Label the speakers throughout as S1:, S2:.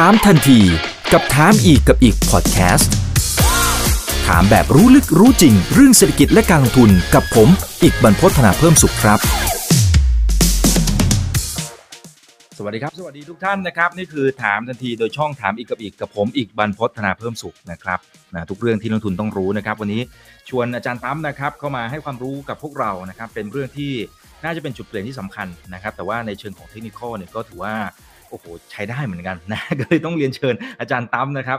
S1: ถามทันทีกับถามอีกกับอีกพอดแคสต์ถามแบบรู้ลึกรู้จริง เรื่องเศรษฐกิจและการลงทุนกับผม อีกบรรพฒนาเพิ่มสุขครับ สวัสดีครับ สวัสดีทุกท่านนะครับ นี่คือถามทันทีโดยช่องถามอีกกับอีกกับผมอีกบรรพฒนาเพิ่มสุขนะครับนะทุกเรื่องที่นักทุนต้องรู้นะครับ วันนี้ชวนอาจารย์ตั้มนะครับเข้ามาให้ความรู้กับพวกเรานะครับ เป็นเรื่องที่น่าจะเป็นจุดเปลี่ยนที่สำคัญนะครับ แต่ว่าในเชิงของเทคนิคเนี่ยก็ถือว่า อ้โหใช้ได้เหมือนกันนะก็เลยต้องเรียนเชิญอาจารย์ตั้มนะครับ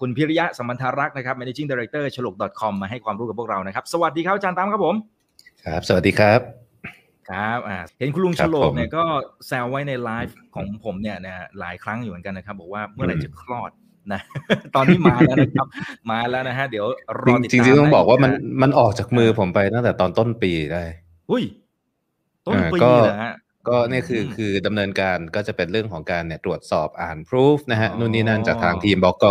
S1: คุณพิริยะสมันทารักษ์นะครับ managing director ฉลก .com มาให้ความรู้กับพวกเรานะครับ สวัสดีครับอาจารย์ตั้มครับผม
S2: ครับ สวัสดีครับ
S1: ครับเห็นคุณลุงฉลกเนี่ยก็แซวไว้ในไลฟ์ของผมเนี่ยนะหลายครั้งอยู่เหมือนกันนะครับบอกว่าเมื่อไหร่จะคลอดนะตอนนี้มาแล้วนะครับ มาแล้วนะฮะเดี๋ยวรอติดตาม
S2: จริงๆต้องบอกว่ามันมันออกจากมือผมไปตั้งแต่ตอนต้นปีได้
S1: อุ้ย ต้นปีเหรอฮะ
S2: ก็เนี่ยคือคือดำเนินการก็จะเป็นเรื่องของการเนี่ยตรวจสอบอ่านพิสูจนะฮะนู่นนี่นั่นจากทางทีมบอกก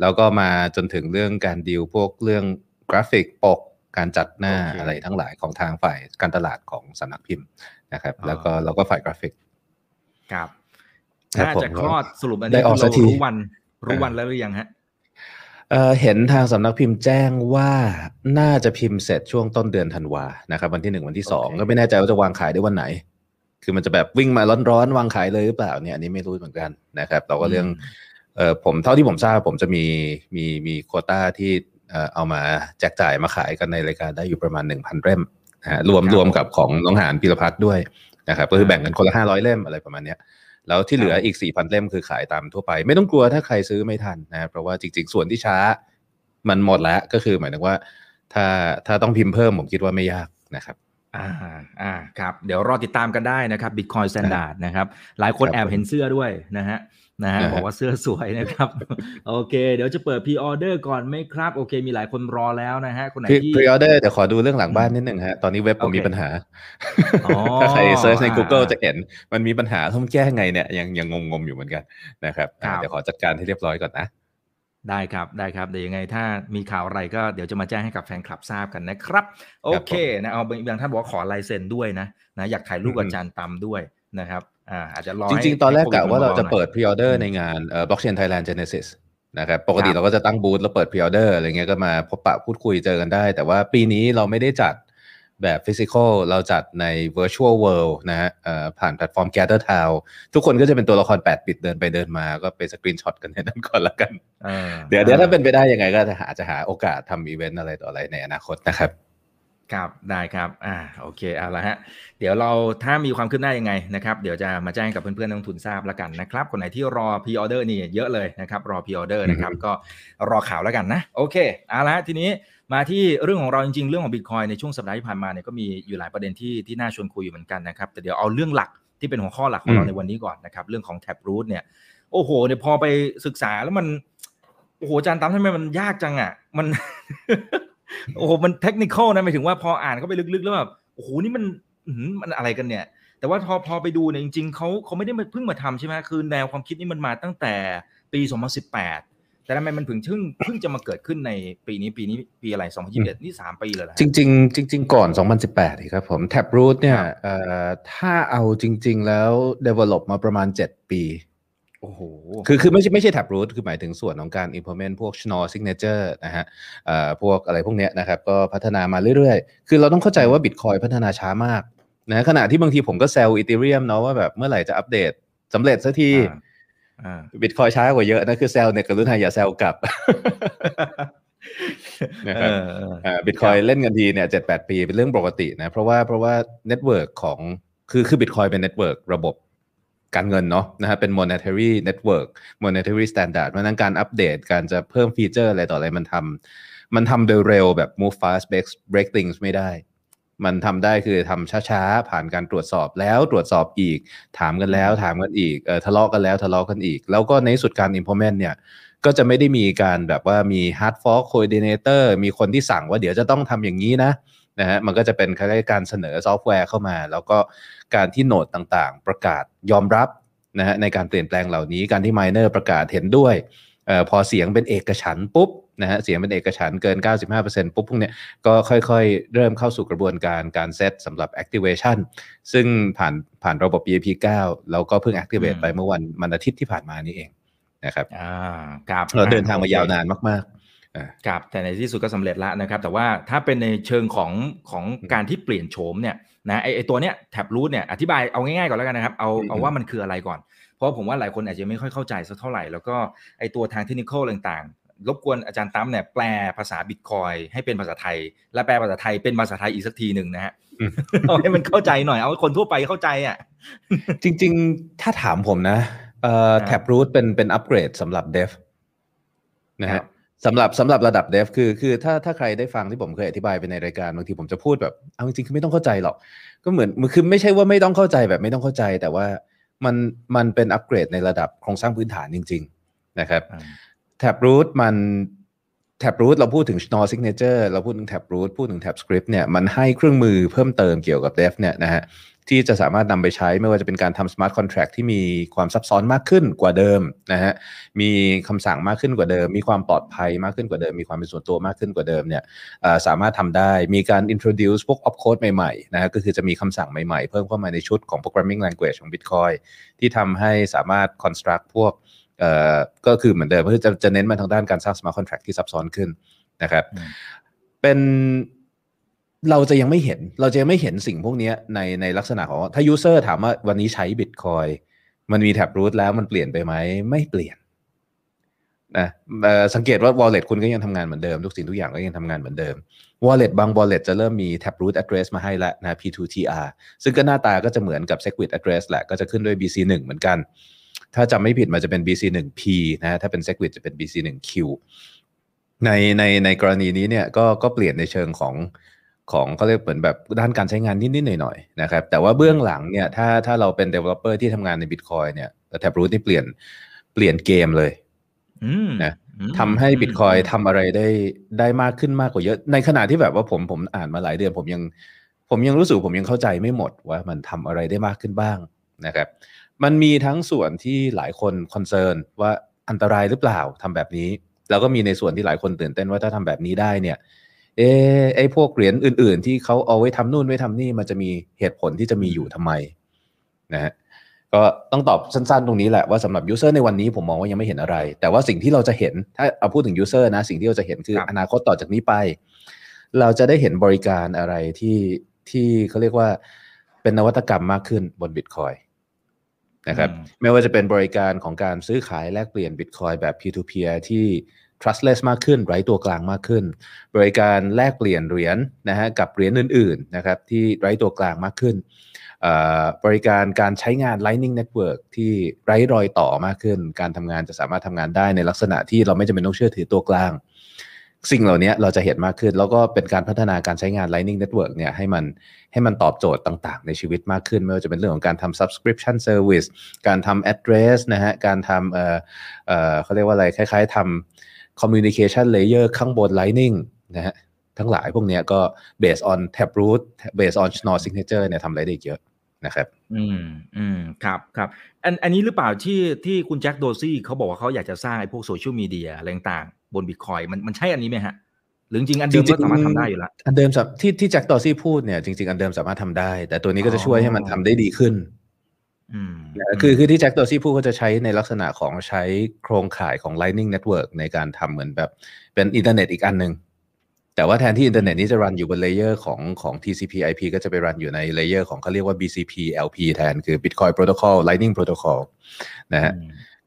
S2: แล้วก็มาจนถึงเรื่องการดีลพวกเรื่องกราฟิกปกการจัดหน้าอะไรทั้งหลายของทางฝ่ายการตลาดของสำนักพิมพ์นะครับ แล้วก็เราก็ฝ่ายกราฟิก
S1: ครับน่าจะคลอดสรุปอันนี้เรารู้วันรู้วันแล้วหรือยังฮะ
S2: เห็นทางสำนักพิมพ์แจ้งว่าน่าจะพิมพ์เสร็จช่วงต้นเดือนธันวานะครับ วันที่หนึ่งวันที่สองก็ไม่แน่ใจว่าจะวางขายได้วันไหน คือมันจะแบบวิ่งมาร้อนๆวางขายเลยหรือเปล่าเนี่ยอันนี้ไม่รู้เหมือนกันนะครับเราก็เรื่องเออผมเท่าที่ผมทราบผมจะมีมีมีโคต้าที่เอามาแจกจ่ายมาขายกันในรายการได้อยู่ประมาณหนึ่งพันเล่มนะฮะรวมรวมกับของน้องหานพิรพัฒน์ด้วยนะครับก็คือแบ่งกันคนละห้าร้อยเล่มอะไรประมาณเนี้ยแล้วที่เหลืออีกสี่พันเล่มคือขายตามทั่วไป ไม่ต้องกลัวถ้าใครซื้อไม่ทันนะเพราะว่าจริง ๆ ส่วนที่ช้ามันหมดแล้วก็คือหมายถึงว่า ถ้าถ้าต้องพิมพ์เพิ่มผมคิดว่าไม่ยากนะครับ
S1: อ่าอ่าครับ เดี๋ยวรอติดตามกันได้นะครับ Bitcoin Standard นะครับ หลายคนแอบเห็นเสื้อด้วยนะฮะนะฮะบอกว่าเสื้อสวยนะครับ โอเค เดี๋ยวจะเปิดพรีออเดอร์ก่อนไหมครับ โอเค มีหลายคนรอแล้วนะฮะ คนไหนที่
S2: พรีออเดอร์เดี๋ยวขอดูเรื่องหลังบ้านนิดหนึ่งฮะ ตอนนี้เว็บผมมีปัญหา ถ้าใคร search ใน Google จะเห็น มันมีปัญหาต้องแก้ไงเนี่ยยังยังงงๆอยู่เหมือนกันนะครับเดี๋ยวขอจัดการให้เรียบร้อยก่อนนะ
S1: ได้ครับได้ครับ เดี๋ยวยังไงถ้ามีข่าวอะไรก็เดี๋ยวจะมาแจ้งให้กับแฟนคลับทราบกันนะครับ โอเคนะเอาบางท่านบอกว่าขอลายเซ็นด้วยนะนะอยากถ่ายรูปอาจารย์ตั๊มด้วยนะครับอ่าอาจจะรอ
S2: จริง ๆ ตอนแรกกะว่าเราจะเปิด pre-order ในงานเอ่อ Blockchain Thailand Genesis นะครับปกติเราก็จะตั้งบูธแล้วเปิด pre-order อะไรเงี้ยก็มาพบปะพูดคุยเจอกันได้ แต่ว่าปีนี้เราไม่ได้จัด แบบ physical เราจัดใน virtual world นะฮะผ่านแพลตฟอร์ม Gather Town ทุกคนก็จะเป็นตัวละคร 8 bit เดินไปเดินมาก็เป็น screenshot กันในนั้นก่อนละกัน เดี๋ยวเดี๋ยวถ้าเป็นไปได้ยังไงก็จะหาจะหาโอกาสทำอีเวนต์อะไรต่ออะไรในอนาคตนะครับ
S1: ครับได้ครับอ่าโอเคเอาละฮะ เดี๋ยวเราถ้ามีความคืบหน้ายังไงนะครับ เดี๋ยวจะมาแจ้งกับเพื่อนๆนักลงทุนทราบแล้วกันนะครับ คนไหนที่รอ pre-order นี่เยอะเลยนะครับ รอ pre-order นะครับ ก็รอข่าวแล้วกันนะ โอเคเอาละทีนี้ มาที่เรื่องของเราจริงๆ เรื่องของบิตคอยในช่วงสัปดาห์ที่ผ่านมาเนี่ยก็มีอยู่หลายประเด็นที่ที่น่าชวนคุยอยู่เหมือนกันนะครับ แต่เดี๋ยวเอาเรื่องหลักที่เป็นหัวข้อหลักของเราในวันนี้ก่อนนะครับ เรื่องของแท็บรูทเนี่ย โอ้โหเนี่ยพอไปศึกษาแล้วมันโอ้โหอาจารย์ตั้มทำไมมันยากจังอะ มันโอ้โหมันเทคนิคนะหมายถึงว่าพออ่านเข้าไปลึกๆแล้วแบบโอ้โหนี่มันมันอะไรกันเนี่ย แต่ว่าพอพอไปดูเนี่ยจริงๆเขาเขาไม่ได้เพิ่งมาทำใช่ไหมคือแนวความคิดนี้มันมาตั้งแต่ปี 2018 แต่ทำไมมันเพิ่งเพิ่งเพิ่งจะมาเกิดขึ้นในปีนี้ปีนี้ปีอะไร 2021 นี่ 3 ปีเลย
S2: จริง ๆ จริง ๆ ก่อน 2018ครับผม Taproot เนี่ยถ้าเอาจริง ๆ แล้ว develop มาประมาณ 7 ปี
S1: โอ้โห
S2: คือคือไม่ใช่ไม่ใช่ Taproot คือหมายถึงส่วนของการ implement พวก Schnorr signature นะฮะพวกอะไรพวกเนี้ยนะครับ ก็พัฒนามาเรื่อยๆ คือเราต้องเข้าใจว่า Bitcoin พัฒนาช้ามากนะขณะที่บางทีผมก็แซว Ethereum เนาะว่าแบบเมื่อไหร่จะอัปเดตสำเร็จสักที บิตคอยช้ากว่าเยอะนะคือเซลเนี่ยกรุณาอย่าเซลกลับนะครับบิตคอยเล่นกันทีเนี่ยเจ็ดแปดปีเป็นเรื่องปกตินะ เพราะว่าเพราะว่า network ของคือคือบิตคอยเป็น network ระบบการเงินเนาะนะฮะเป็น monetary network monetary standard เพราะนั้นการอัปเดตการจะเพิ่มฟีเจอร์อะไรต่ออะไรมันทำมันทำโดยเร็วแบบ move fast break break things ไม่ได้ มันทำได้คือทำช้าๆ ผ่านการตรวจสอบแล้วตรวจสอบอีก ถามกันแล้วถามกันอีกเออทะเลาะกันแล้วทะเลาะกันอีก แล้วก็ในสุดการ implement เนี่ยก็จะไม่ได้มีการแบบว่ามี hard fork coordinator มีคนที่สั่งว่าเดี๋ยวจะต้องทำอย่างนี้นะนะฮะมันก็จะเป็นคล้ายๆการเสนอซอฟต์แวร์เข้ามา แล้วก็การที่โนดต่างๆ ประกาศยอมรับนะฮะในการเปลี่ยนแปลงเหล่านี้การที่ miner ประกาศเห็นด้วยออพอเสียงเป็นเอกฉันปุ๊บ นะฮะเสียงเป็นเอกฉันเกิน 95%ปุ๊บพวกเนี้ยก็ค่อยๆ เริ่มเข้าสู่กระบวนการการเซตสำหรับ activation ซึ่งผ่านผ่านระบบ EAP 9แล้วก็เพิ่ง activate ไปเมื่อวันมันอาทิตย์ที่ผ่านมานี้เองนะครับ
S1: อ่าครับ
S2: เราเดินทางมายาวนานมากๆ
S1: ครับแต่ในที่สุดก็สำเร็จแล้วนะครับ แต่ว่าถ้าเป็นในเชิงของของการที่เปลี่ยนโฉมเนี่ยนะไอไอตัวเนี้ยแท็บรูทเนี่ยอธิบายเอาง่ายๆก่อนแล้วกันนะครับเอาเอาว่ามันคืออะไรก่อน เพราะผมว่าหลายคนอาจจะไม่ค่อยเข้าใจสักเท่าไหร่ แล้วก็ไอตัวทางเทคนิคต่างๆ รบกวนอาจารย์ตั้มเนี่ยแปลภาษาบิตคอยให้เป็นภาษาไทย และแปลภาษาไทยเป็นภาษาไทยอีกสักทีหนึ่งนะฮะเอาให้มันเข้าใจหน่อยเอาคนทั่วไปเข้าใจอะ
S2: จริง ๆ ถ้าถามผมนะเอ่อแท็บรูทเป็นเป็นอัปเกรดสำหรับเดฟนะฮะสำหรับสำหรับระดับเดฟคือคือถ้าถ้าใครได้ฟังที่ผมเคยอธิบายไปในรายการบางทีผมจะพูดแบบ เอาจริงๆคือไม่ต้องเข้าใจหรอก ก็เหมือนคือไม่ใช่ว่าไม่ต้องเข้าใจแบบไม่ต้องเข้าใจ แต่ว่ามันมันเป็นอัปเกรดในระดับโครงสร้างพื้นฐานจริง ๆ นะครับ แท็บรูทมันแท็บรูทเราพูดถึง Schnorr Signature เราพูดถึงแท็บรูทพูดถึงแท็บสคริปต์เนี่ยมันให้เครื่องมือเพิ่มเติมเกี่ยวกับ Dev เนี่ยนะฮะที่จะสามารถนำไปใช้ไม่ว่าจะเป็นการทำ smart contract ที่มีความซับซ้อนมากขึ้นกว่าเดิมนะฮะมีคำสั่งมากขึ้นกว่าเดิม มีความปลอดภัยมากขึ้นกว่าเดิม มีความเป็นส่วนตัวมากขึ้นกว่าเดิมเนี่ยสามารถทำได้มีการ introduce พวก opcode ใหม่ๆนะฮะก็คือจะมีคำสั่งใหม่ๆ เพิ่มเข้ามาในชุดของ programming language ของ Bitcoin ที่ทำให้สามารถ construct พวก เอ่อก็คือเหมือนเดิมก็จะจะเน้นมาทางด้านการสร้าง smart contract ที่ซับซ้อนขึ้นนะครับเป็นเราจะยังไม่เห็นเราจะยังไม่เห็นสิ่งพวกนี้ในในลักษณะของถ้า user ถามว่าวันนี้ใช้ Bitcoin มันมีแท็บรูทแล้วมันเปลี่ยนไปไหมไม่เปลี่ยนนะสังเกตว่า wallet คุณก็ยังทำงานเหมือนเดิม ทุกสิ่งทุกอย่างก็ยังทำงานเหมือนเดิม wallet บาง wallet จะเริ่มมี taproot address มาให้แล้วนะ p2tr ซึ่งก็หน้าตาก็จะเหมือนกับ segwit address แหละก็จะขึ้นด้วย bc1 เหมือนกัน ถ้าจำไม่ผิดมันจะเป็น bc1p นะถ้าเป็น segwit จะเป็น bc1q ในในในกรณีนี้เนี่ยก็ก็เปลี่ยนในเชิงของของเขาเรียกเหมือนแบบด้านการใช้งานนิดๆหน่อยๆนะครับแต่ว่าเบื้องหลังเนี่ยถ้าถ้าเราเป็น developer ที่ทำงานใน Bitcoin เนี่ย Taproot นี่เปลี่ยนเปลี่ยนเกมเลยนะทำให้ Bitcoin ทำอะไรได้ได้มากขึ้นมากกว่าเยอะ ในขณะที่แบบว่าผมผมอ่านมาหลายเดือน ผมยังผมยังรู้สึกผมยังเข้าใจไม่หมดว่ามันทำอะไรได้มากขึ้นบ้างนะครับ มันมีทั้งส่วนที่หลายคน concern ว่าอันตรายหรือเปล่าทำแบบนี้ แล้วก็มีในส่วนที่หลายคนตื่นเต้นว่าถ้าทำแบบนี้ได้เนี่ยเออไอพวกเหรียญอื่น ๆ ที่เขาเอาไว้ทำนู่นไว้ทำนี่มันจะมีเหตุผลที่จะมีอยู่ทำไมนะฮะก็ต้องตอบสั้น ๆ ตรงนี้แหละว่าสำหรับ user ในวันนี้ผมมองว่ายังไม่เห็นอะไร แต่ว่าสิ่งที่เราจะเห็นถ้าเอาพูดถึง user นะสิ่งที่เราจะเห็นคืออนาคตต่อจากนี้ไป เราจะได้เห็นบริการอะไรที่ที่เขาเรียกว่าเป็นนวัตกรรมมากขึ้นบนบิตคอย นะครับไม่ว่าจะเป็นบริการของการซื้อขายแลกเปลี่ยนบิตคอยแบบ peer-to-peer ที่ trustless มากขึ้นไร้ตัวกลางมากขึ้น บริการแลกเปลี่ยนเหรียญนะฮะกับเหรียญอื่นๆนะครับที่ไร้ตัวกลางมากขึ้น บริการการใช้งาน Lightning Network ที่ไร้รอยต่อมากขึ้น การทำงานจะสามารถทำงานได้ในลักษณะที่เราไม่จำเป็นต้องเชื่อถือตัวกลาง สิ่งเหล่านี้เราจะเห็นมากขึ้น แล้วก็เป็นการพัฒนาการใช้งาน Lightning Network เนี่ยให้มันให้มันตอบโจทย์ต่างๆ ในชีวิตมากขึ้น ไม่ว่าจะเป็นเรื่องของการทำ subscription service การทำ address นะฮะการทำเอ่อเอ่อเขาเรียกว่าอะไร คล้ายๆทำ communication layer ข้างบน Lightning นะฮะทั้งหลายพวกนี้ก็ based on Taproot based on Schnorr signature เนี่ยทำอะไรได้เยอะนะครับ
S1: อืมอืมครับครับอันอันนี้หรือเปล่าที่ที่คุณแจ็คโดซี่เขาบอกว่าเขาอยากจะสร้างไอ้พวกโซเชียลมีเดียอะไรต่าง บนบิตคอยมันมันใช่อันนี้ไหมฮะหรือจริงอันเดิมก็สามารถทำได้อยู่แล้ว
S2: อันเดิมที่ที่ Jack Dorsey พูดเนี่ยจริง ๆ อันเดิมสามารถทำได้ แต่ตัวนี้ก็จะช่วยให้มันทำได้ดีขึ้นคือคือที่ Jack Dorsey พูดก็จะใช้ในลักษณะของใช้โครงข่ายของ Lightning Network ในการทำเหมือนแบบเป็นอินเทอร์เน็ตอีกอันหนึ่งแต่ว่าแทนที่อินเทอร์เน็ตนี้จะ run อยู่บน layer ของของ TCP IP ก็จะไป run อยู่ใน layer ของเขาเรียกว่า BCP LP แทนคือ Bitcoin Protocol Lightning Protocol นะฮะ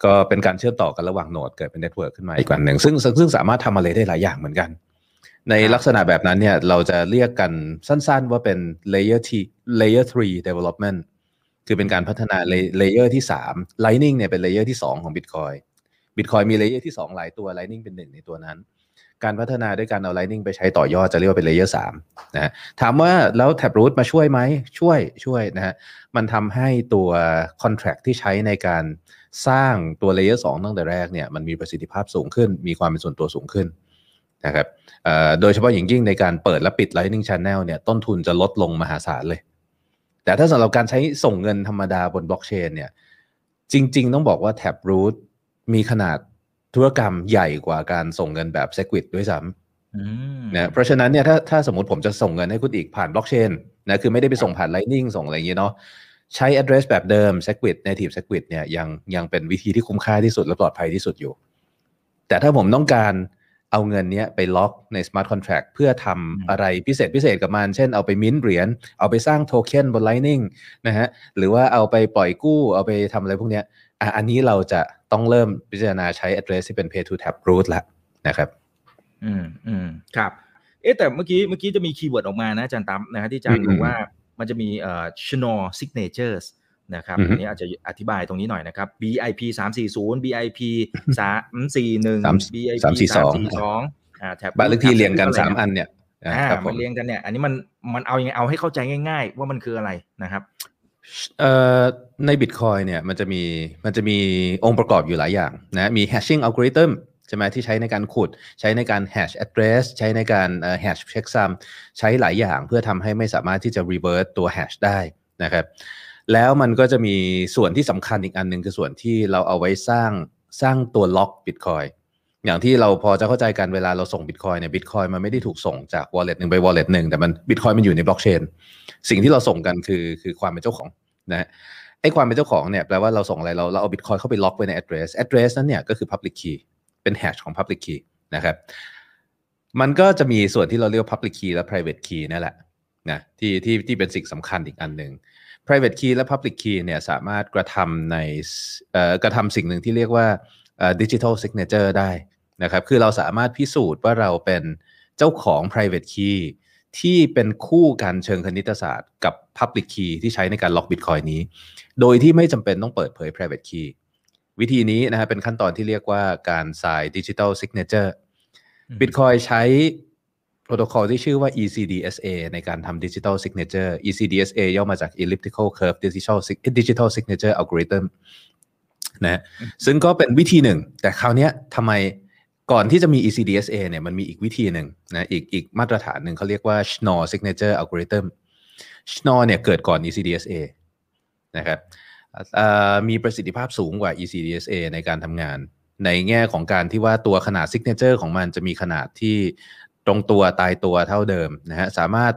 S2: ก็เป็นการเชื่อมต่อกันระหว่าง node เกิดเป็น network ขึ้นมาอีกอันหนึ่งซึ่งซึ่งสามารถทำอะไรได้หลายอย่างเหมือนกัน ในลักษณะแบบนั้นเนี่ยเราจะเรียกกันสั้นๆว่าเป็น layer T layer 3 development คือเป็นการพัฒนา layer ที่ 3 Lightning เนี่ยเป็น layer ที่ 2 ของ Bitcoin Bitcoin มี layer ที่ 2 หลายตัว Lightning เป็นหนึ่งในตัวนั้น การพัฒนาด้วยการเอา Lightning ไปใช้ต่อยอดจะเรียกว่าเป็น layer 3นะฮะถามว่าแล้ว Taproot มาช่วยไหมช่วยช่วยนะฮะมันทำให้ตัว contract ที่ใช้ในการ สร้างตัวเลเยอร์2ตั้งแต่แรกเนี่ยมันมีประสิทธิภาพสูงขึ้น มีความเป็นส่วนตัวสูงขึ้นนะครับโดยเฉพาะอย่างยิ่งในการเปิดและปิด Lightning Channel เนี่ยต้นทุนจะลดลงมหาศาลเลย แต่ถ้าสำหรับการใช้ส่งเงินธรรมดาบนบล็อกเชนเนี่ยจริง ๆ ต้องบอกว่า Taproot มีขนาดธุรกรรมใหญ่กว่าการส่งเงินแบบ Segwit ด้วยซ้ำนะเพราะฉะนั้นเนี่ยถ้าถ้าสมมติผมจะส่งเงินให้คุณอีกผ่านบล็อกเชนนะคือไม่ได้ไปส่งผ่าน Lightning ส่งอะไรอย่างเงี้ยเนาะ ใช้ address แบบเดิม Segwit native Segwit เนี่ยยังยังเป็นวิธีที่คุ้มค่าที่สุดและปลอดภัยที่สุดอยู่ แต่ถ้าผมต้องการเอาเงินเนี้ยไปล็อกใน smart contract เพื่อทำอะไรพิเศษพิเศษกับมัน เช่นเอาไปมิ้นเหรียญ เอาไปสร้างโทเค็นบน Lightning นะฮะ หรือว่าเอาไปปล่อยกู้ เอาไปทำอะไรพวกเนี้ยอะอันนี้เราจะต้องเริ่มพิจารณาใช้ address ที่เป็น pay to tap root ละนะครับ
S1: อืมอืมครับ เอ๊ะแต่เมื่อกี้เมื่อกี้จะมีคีย์เวิร์ดออกมานะอาจารย์ตั้มนะฮะที่อาจารย์บอกว่า มันจะมีเอ่อ Schnorr signatures นะครับอันนี้อาจจะอธิบายตรงนี้หน่อยนะครับ BIP 340 BIP 341 BIP 342อ่าแท็บ
S2: บ้านเลขที่เรียงกันสามอันเนี่ย
S1: อ่ามันเรียงกันเนี่ย อันนี้มันมันเอายังไงเอาให้เข้าใจง่าย ๆ ว่ามันคืออะไรนะครับ
S2: เอ่อใน Bitcoin เนี่ยมันจะมีมันจะมีองค์ประกอบอยู่หลายอย่างนะมี hashing algorithm ใช่ไหมที่ใช้ในการขุด ใช้ในการ hash address ใช้ในการ hash checksum ใช้หลายอย่างเพื่อทำให้ไม่สามารถที่จะ reverse ตัว hash ได้นะครับ แล้วมันก็จะมีส่วนที่สำคัญอีกอันหนึ่งคือส่วนที่เราเอาไว้สร้างสร้างตัวล็อก Bitcoin อย่างที่เราพอจะเข้าใจกันเวลาเราส่ง Bitcoin เนี่ย Bitcoin มันไม่ได้ถูกส่งจาก wallet หนึ่งไป wallet หนึ่งแต่มัน Bitcoin มันอยู่ในบล็อกเชนสิ่งที่เราส่งกันคือคือความเป็นเจ้าของนะไอ้ความเป็นเจ้าของเนี่ยแปลว่าเราส่งอะไรเราเราเอา Bitcoin เข้าไปล็อกไว้ใน address address นั้นเนี่ยก็คือ public key เป็น hash ของ public key นะครับ มันก็จะมีส่วนที่เราเรียก public key และ private key นั่นแหละนะที่ที่ที่เป็นสิ่งสำคัญอีกอันหนึ่ง private key และ public key เนี่ยสามารถกระทำในกระทำสิ่งหนึ่งที่เรียกว่า digital signature ได้นะครับ คือเราสามารถพิสูจน์ว่าเราเป็นเจ้าของ private key ที่เป็นคู่กันเชิงคณิตศาสตร์กับ public key ที่ใช้ในการล็อก Bitcoin นี้ โดยที่ไม่จำเป็นต้องเปิดเผย private key วิธีนี้นะครับเป็นขั้นตอนที่เรียกว่าการ sign digital signature Bitcoin ใช้โปรโตคอลที่ชื่อว่า ECDSA ในการทำ Digital Signature ECDSA ย่อมาจาก Elliptical Curve Digital Digital Signature Algorithm นะซึ่งก็เป็นวิธีหนึ่ง แต่คราวนี้ทำไมก่อนที่จะมี ECDSA เนี่ยมันมีอีกวิธีหนึ่งนะอีกอีกมาตรฐานหนึ่งเขาเรียกว่า Schnorr Signature Algorithm Schnorr เนี่ยเกิดก่อน ECDSA นะครับ มีประสิทธิภาพสูงกว่า ECDSA ในการทำงาน ในแง่ของการที่ว่าตัวขนาด Signature ของมันจะมีขนาดที่ตรงตัวตายตัวเท่าเดิมนะฮะสามารถ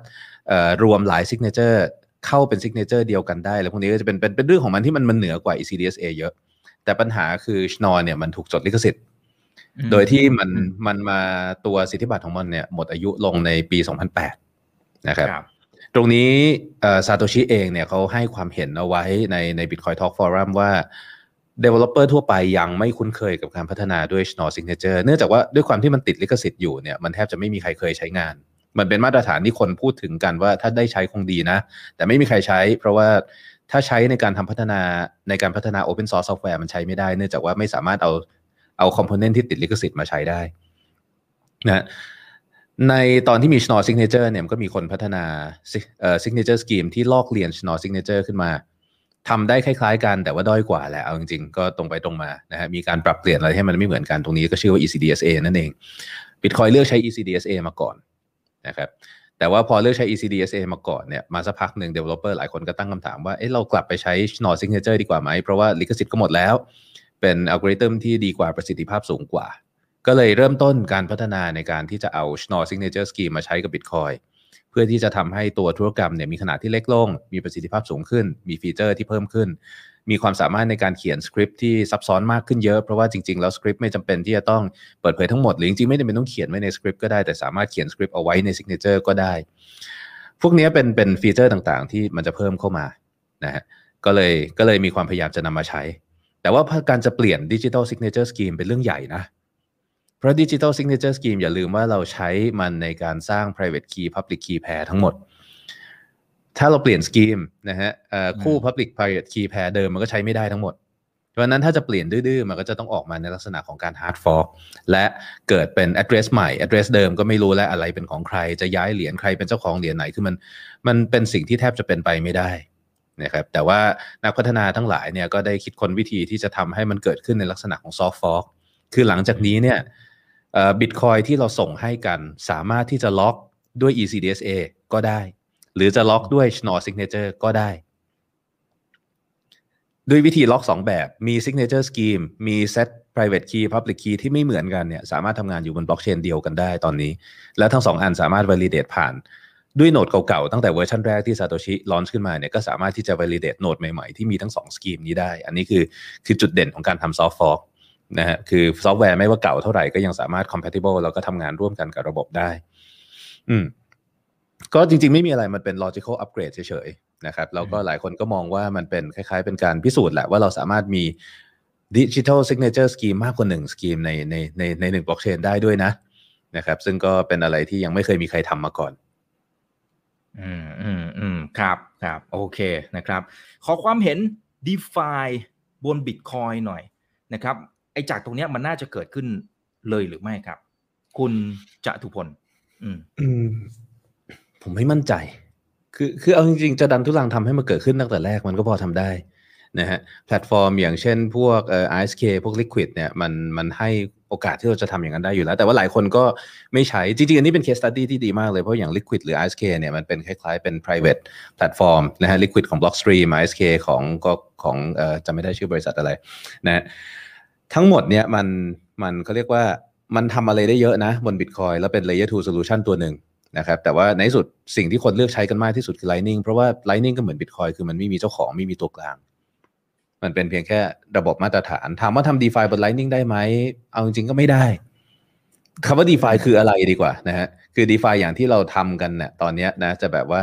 S2: รวมหลาย Signature เข้าเป็น Signature เดียวกันได้ แล้วพวกนี้ก็จะเป็นเป็นเป็นเรื่องของมันที่มันมันเหนือกว่า ECDSA เยอะ แต่ปัญหาคือ Schnorr เนี่ยมันถูกจดลิขสิทธิ์ โดยที่มันมันมาตัวสิทธิบัตรของมันเนี่ยหมดอายุลงในปี 2008 นะครับ ตรงนี้ซาโตชิเองเนี่ยเขาให้ความเห็นเอาไว้ในใน Bitcoin Talk Forum ว่า Developer ทั่วไปยังไม่คุ้นเคยกับการพัฒนาด้วย Schnorr Signature เนื่องจากว่าด้วยความที่มันติดลิขสิทธิ์อยู่เนี่ยมันแทบจะไม่มีใครเคยใช้งาน มันเป็นมาตรฐานที่คนพูดถึงกันว่าถ้าได้ใช้คงดีนะ แต่ไม่มีใครใช้ เพราะว่าถ้าใช้ในการทำพัฒนาในการพัฒนา Open Source Software มันใช้ไม่ได้ เนื่องจากว่าไม่สามารถเอาเอาคอมโพเนนต์ที่ติดลิขสิทธิ์มาใช้ได้นะ ในตอนที่มี Schnorr Signature เนี่ยมันก็มีคนพัฒนา Signature Scheme ที่ลอกเลียน Schnorr Signature ขึ้นมาทำได้คล้ายๆกันแต่ว่าด้อยกว่าแหละเอาจริงๆ ก็ตรงไปตรงมานะฮะมีการปรับเปลี่ยนอะไรให้มันไม่เหมือนกันตรงนี้ก็ชื่อว่า ECDSA นั่นเอง Bitcoin เลือกใช้ ECDSA มาก่อนนะครับแต่ว่าพอเลือกใช้ ECDSA มาก่อนเนี่ยมาสักพักหนึ่ง developer หลายคนก็ตั้งคำถามว่าเอ๊ะเรากลับไปใช้ Schnorr Signature ดีกว่าไหมเพราะว่าลิขสิทธิ์ก็หมดแล้ว เป็นอัลกอริทึมที่ดีกว่าประสิทธิภาพสูงกว่า ก็เลยเริ่มต้นการพัฒนาในการที่จะเอา Schnorr Signature Scheme มาใช้กับ Bitcoin เพื่อที่จะทำให้ตัวธุรกรรมเนี่ยมีขนาดที่เล็กลง มีประสิทธิภาพสูงขึ้น มีฟีเจอร์ที่เพิ่มขึ้น มีความสามารถในการเขียนสคริปที่ซับซ้อนมากขึ้นเยอะ เพราะว่าจริงๆ แล้วสคริปต์ไม่จำเป็นที่จะต้องเปิดเผยทั้งหมด หรือจริงๆ ไม่จำเป็นต้องเขียนไว้ในสคริปต์ก็ได้ แต่สามารถเขียนสคริปต์เอาไว้ใน signature ก็ได้ พวกนี้เป็นเป็นฟีเจอร์ต่างๆ ที่มันจะเพิ่มเข้ามา นะฮะ ก็เลยก็เลยมีความพยายามจะนำมาใช้ แต่ว่าการจะเปลี่ยน digital signature scheme เป็นเรื่องใหญ่นะ เพราะ Digital Signature Scheme อย่าลืมว่าเราใช้มันในการสร้าง private key public key pair ทั้งหมด ถ้าเราเปลี่ยน scheme นะฮะคู่ public private key pair เดิมมันก็ใช้ไม่ได้ทั้งหมด เพราะนั้นถ้าจะเปลี่ยนดื้อๆ มันก็จะต้องออกมาในลักษณะของการ hard fork และเกิดเป็น address ใหม่ address เดิมก็ไม่รู้แล้วอะไรเป็นของใคร จะย้ายเหรียญใครเป็นเจ้าของเหรียญไหนคือมันมันเป็นสิ่งที่แทบจะเป็นไปไม่ได้นะครับแต่ว่านักพัฒนาทั้งหลายเนี่ยก็ได้คิดค้นวิธีที่จะทำให้มันเกิดขึ้นในลักษณะของ soft fork คือหลังจากนี้เนี่ย บิตคอยที่เราส่งให้กัน สามารถที่จะล็อกด้วย ECDSA ก็ได้ หรือจะล็อกด้วย Schnorr Signature ก็ได้ ด้วยวิธีล็อก 2 แบบมี Signature Scheme มี Set Private Key Public Key ที่ไม่เหมือนกันเนี่ยสามารถทำงานอยู่บนบล็อกเชนเดียวกันได้ตอนนี้ และทั้งสองอันสามารถ validate ผ่านด้วย node เก่าๆ ตั้งแต่เวอร์ชันแรกที่ Satoshi run ขึ้นมาเนี่ยก็สามารถที่จะ validate node ใหม่ๆ ที่มีทั้ง 2 scheme นี้ได้ อันนี้คือคือจุดเด่นของการทำ soft fork นะฮะคือซอฟต์แวร์ไม่ว่าเก่าเท่าไหร่ก็ยังสามารถ compatible แล้วก็ทำงานร่วมกันกับระบบได้ อืมก็จริงๆ ไม่มีอะไรมันเป็น logical upgrade เฉยๆนะครับแล้วก็หลายคนก็มองว่ามันเป็นคล้ายๆ เป็นการพิสูจน์แหละว่าเราสามารถมี digital signature scheme มากกว่าหนึ่งสกีมในในในในหนึ่งบล็อกเชนได้ด้วยนะนะครับ ซึ่งก็เป็นอะไรที่ยังไม่เคยมีใครทำมาก่อน
S1: อืมอืมอืมครับครับโอเคนะครับ ขอความเห็น d e f i บน Bitcoin หน่อยนะครับ ไอ้จากตรงเนี้ยมันน่าจะเกิดขึ้นเลยหรือไม่ครับ คุณจะทุพลอืม
S2: อืมผมไม่มั่นใจ คือคือเอาจริงๆจะดันทุลังทำให้มันเกิดขึ้นตั้งแต่แรกมันก็พอทำได้นะฮะแพลตฟอร์มอย่างเช่นพวกเอ่อ ISK พวก Liquid เนี่ยมันมันให้โอกาสที่เราจะทำอย่างนั้นได้อยู่แล้ว แต่ว่าหลายคนก็ไม่ใช้ จริงๆ อันนี้เป็น case study ที่ดีมากเลย เพราะอย่าง Liquid หรือ ISK เนี่ยมันเป็นคล้ายๆเป็น private platform นะฮะ Liquid ของ Blockstream ISK ของก็ของเอ่อจำไม่ได้ชื่อบริษัทอะไรนะฮะ ทั้งหมดเนี่ยมันมันเขาเรียกว่ามันทำอะไรได้เยอะนะบน Bitcoin แล้วเป็น layer 2 solution ตัวหนึ่งนะครับแต่ว่าในสุดสิ่งที่คนเลือกใช้กันมากที่สุดคือ Lightning เพราะว่า Lightning ก็เหมือน Bitcoin คือมันไม่มีเจ้าของไม่มีตัวกลาง มันเป็นเพียงแค่ระบบมาตรฐาน ถามว่าทำ DeFi บน Lightning ได้ไหม เอาจริงๆก็ไม่ได้คำว่า DeFi คืออะไรดีกว่านะฮะ คือ DeFi อย่างที่เราทำกันเนี่ยตอนนี้นะจะแบบว่า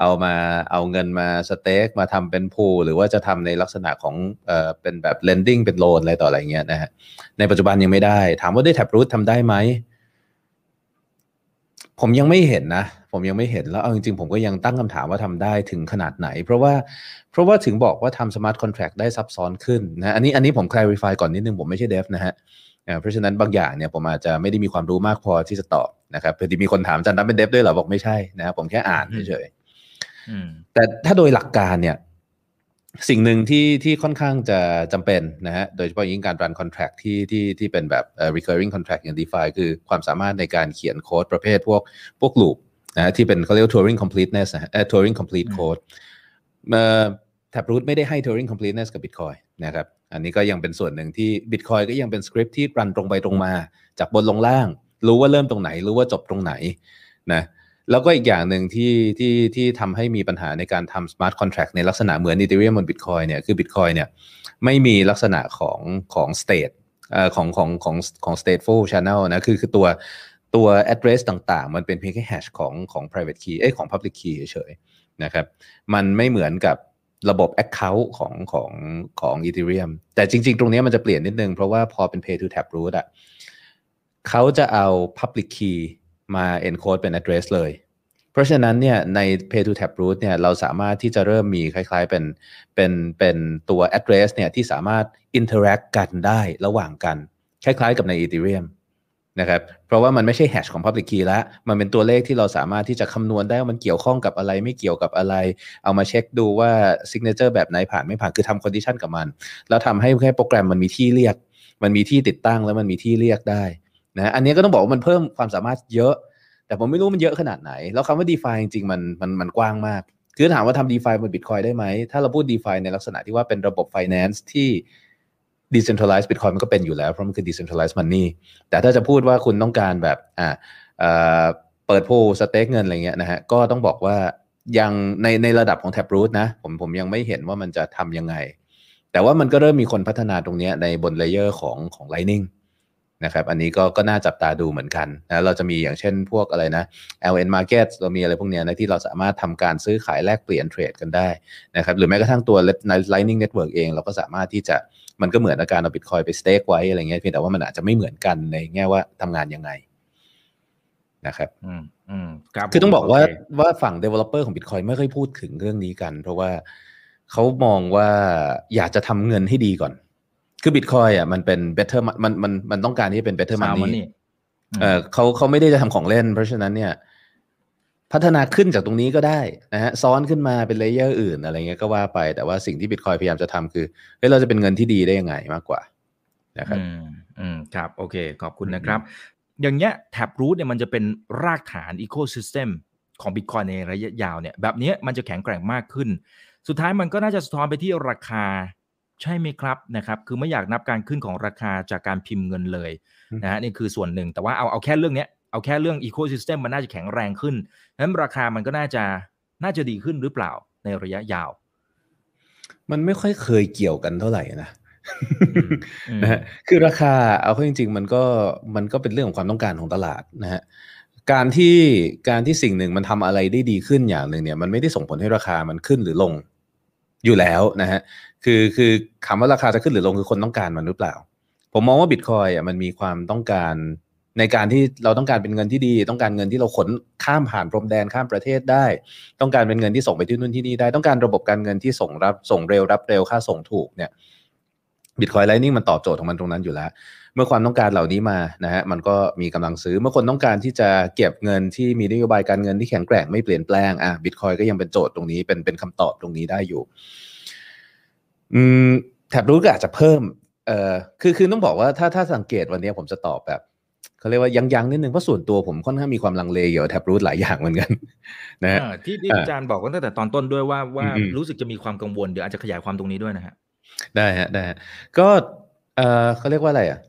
S2: เอามาเอาเงินมาสเต็กมาทำเป็นพูหรือว่าจะทำในลักษณะของเอ่อเป็นแบบ lending เป็นโลนอะไรต่ออะไรเงี้ยนะฮะในปัจจุบันยังไม่ได้ ถามว่าได้ Taproot ทำได้ไหมผมยังไม่เห็นนะ ผมยังไม่เห็นแล้วเอาจริงๆ ผมก็ยังตั้งคำถามว่าทำได้ถึงขนาดไหน เพราะว่าเพราะว่าถึงบอกว่าทำ smart contract ได้ซับซ้อนขึ้นนะอันนี้อันนี้ผม clarify ก่อนนิดนึง ผมไม่ใช่ dev นะฮะ เพราะฉะนั้นบางอย่างเนี่ยผมอาจจะไม่ได้มีความรู้มากพอที่จะตอบนะครับพอดีมีคนถามอาจันนับเป็น dev ด้วยเหรอบอกไม่ใช่นะครับผมแค่อ่านเฉยๆ
S1: อืม
S2: แต่ถ้าโดยหลักการเนี่ยสิ่งหนึ่งที่ที่ค่อนข้างจะจำเป็นนะฮะ โดยเฉพาะยิ่งการ run contract ที่ที่ที่เป็นแบบเอ่อ recurring contract อย่าง DeFi คือความสามารถในการเขียนโค้ดประเภทพวกพวก loop นะฮะที่เป็นเขาเรียกว่า Turing completeness นะฮะเอ่อ Turing complete
S1: อืม
S2: code เอ่อ Taproot ไม่ได้ให้ Turing completeness กับ Bitcoin นะครับ อันนี้ก็ยังเป็นส่วนหนึ่งที่ Bitcoin ก็ยังเป็นสคริปต์ที่รันตรงไปตรงมา จากบนลงล่าง รู้ว่าเริ่มตรงไหน รู้ว่าจบตรงไหนนะแล้วก็อีกอย่างหนึ่งที่ที่ที่ทำให้มีปัญหาในการทำ smart contract ในลักษณะเหมือน Ethereum บน Bitcoin เนี่ยคือ Bitcoin เนี่ยไม่มีลักษณะของของ state เอ่อของของของของ stateful channel นะคือคือตัวตัว address ต่างๆ มันเป็นเพียงแค่ hash ของของ private key เอ้ยของ public key เฉยๆนะครับ มันไม่เหมือนกับ ระบบ account ของของของ Ethereum แต่จริง ๆ ตรงนี้มันจะเปลี่ยนนิดนึง เพราะว่าพอเป็น pay to tap root อะเขาจะเอา public key มา encode เป็น address เลย เพราะฉะนั้นเนี่ยใน pay to tap root เนี่ยเราสามารถที่จะเริ่มมีคล้ายๆเป็นเป็นเป็นตัว address เนี่ยที่สามารถ interact กันได้ระหว่างกัน คล้ายๆกับใน Ethereum นะครับเพราะว่ามันไม่ใช่ hash ของ public key แล้ว มันเป็นตัวเลขที่เราสามารถที่จะคำนวณได้ว่ามันเกี่ยวข้องกับอะไรไม่เกี่ยวกับอะไร เอามาเช็คดูว่า signature แบบไหนผ่านไม่ผ่านคือทำ condition กับมัน แล้วทำให้แค่โปรแกรมมันมีที่เรียก มันมีที่ติดตั้งแล้วมันมีที่เรียกได้นะอันนี้ก็ต้องบอกว่ามันเพิ่มความสามารถเยอะ แต่ผมไม่รู้มันเยอะขนาดไหน แล้วคำว่า DeFi จริงๆมันมันมันกว้างมาก คือถามว่าทำ DeFi บน Bitcoin ได้ไหมถ้าเราพูด DeFi ในลักษณะที่ว่าเป็นระบบ finance ที่ decentralized Bitcoin มันก็เป็นอยู่แล้ว เพราะมันคือ decentralized money แต่ถ้าจะพูดว่าคุณต้องการแบบอ่าเปิด pool stake เงินอะไรเงี้ยนะฮะก็ต้องบอกว่ายังในในระดับของ Taproot นะผมผมยังไม่เห็นว่ามันจะทำยังไง แต่ว่ามันก็เริ่มมีคนพัฒนาตรงนี้ในบน layer ของของ Lightning นะครับอันนี้ก็ก็น่าจับตาดูเหมือนกันนะเราจะมีอย่างเช่นพวกอะไรนะ LN Market เรามีอะไรพวกเนี้ยนะที่เราสามารถทำการซื้อขายแลกเปลี่ยนเทรดกันได้นะครับหรือแม้กระทั่งตัว Lightning Network เอง เราก็สามารถที่จะ มันก็เหมือนอาการเอาบิตคอยไปสเต็กไว้อะไรเงี้ยเพียงแต่ว่ามันอาจจะไม่เหมือนกันในแง่ว่าทำงานยังไงนะครับ
S1: อืมอืมครับ
S2: คือต้องบอกว่า
S1: โเค
S2: ว่าฝั่ง developer ของ Bitcoin ไม่ค่อยพูดถึงเรื่องนี้กัน เพราะว่าเขามองว่าอยากจะทำเงินให้ดีก่อน คือ Bitcoin อะมันเป็น better มันมันมันต้องการที่จะเป็น better
S1: สาว
S2: money
S1: มันนี่
S2: เออเขาเขาไม่ได้จะทำของเล่น เพราะฉะนั้นเนี่ย พัฒนาขึ้นจากตรงนี้ก็ได้นะฮะซ้อนขึ้นมาเป็น layer อื่นอะไรเงี้ยก็ว่าไป แต่ว่าสิ่งที่ Bitcoin พยายามจะทำคือเฮ้ยเราจะเป็นเงินที่ดีได้ยังไงมากกว่านะครับ
S1: อืมอืมครับ โอเค ขอบคุณนะครับ อย่างเงี้ย Taproot เนี่ยมันจะเป็นรากฐานอีโค y ิสเต็มของ Bitcoin ในระยะยาวเนี่ย แบบเนี้ยมันจะแข็งแกร่งมากขึ้น สุดท้ายมันก็น่าจะสะท้อนไปที่ราคาใช่ไหมครับนะครับ คือไม่อยากนับการขึ้นของราคาจากการพิมพ์เงินเลย
S2: อืม
S1: นะฮะนี่คือส่วนหนึ่ง แต่ว่าเอาเอาแค่เรื่องเนี้ยเอาแค่เรื่องอีโคซิสเต็มมันน่าจะแข็งแรงขึ้น นั้นราคามันก็น่าจะน่าจะดีขึ้นหรือเปล่าในระยะยาว
S2: มันไม่ค่อยเคยเกี่ยวกันเท่าไหร่นะนะฮะคือราคาเอาเข้าจริง ๆ มันก็มันก็เป็นเรื่องของความต้องการของตลาดนะฮะการที่การที่สิ่งหนึ่งมันทำอะไรได้ดีขึ้นอย่างหนึ่งเนี่ยมันไม่ได้ส่งผลให้ราคามันขึ้นหรือลงอยู่แล้วนะฮะคือคือคำว่าราคาจะขึ้นหรือลงคือคนต้องการมันหรือเปล่า ผมมองว่าบิตคอยอะมันมีความต้องการ ในการที่เราต้องการเป็นเงินที่ดี ต้องการเงินที่เราขนข้ามผ่านพรมแดนข้ามประเทศได้ ต้องการเป็นเงินที่ส่งไปที่นู่นที่นี่ได้ต้องการระบบการเงินที่ส่งรับส่งเร็วรับเร็วค่าส่งถูกเนี่ยบิตคอยไลนิ่งมันตอบโจทย์ของมันตรงนั้นอยู่แล้ว เมื่อความต้องการเหล่านี้มานะฮะมันก็มีกำลังซื้อเมื่อคนต้องการที่จะเก็บเงินที่มีนโยบายการเงินที่แข็งแกร่งไม่เปลี่ยนแปลงอะบิตคอยก็ยังเป็นโจทย์ตรงนี้เป็นเป็นคำตอบตรงนี้ได้อยู่ อืมแท็บรูทก็อาจจะเพิ่มเอ่อคือคือต้องบอกว่าถ้าถ้าสังเกตวันนี้ผมจะตอบแบบ เขาเรียกว่ายังยังนิดนึงเพราะส่วนตัวผมค่อนข้างมีความลังเลเกี่ยวกับแท็บรูทหลายอย่างเหมือนกันนะฮะ
S1: ที่ที่อาจารย์บอกตั้งแต่ตอนต้นด้วยว่าว่ารู้สึกจะมีความกังวลเดี๋ยวอาจจะขยายความตรงนี้ด้วยนะฮะ
S2: ได้ฮะได้ฮะก็เอ่อเขาเรียกว่าอะไรอะ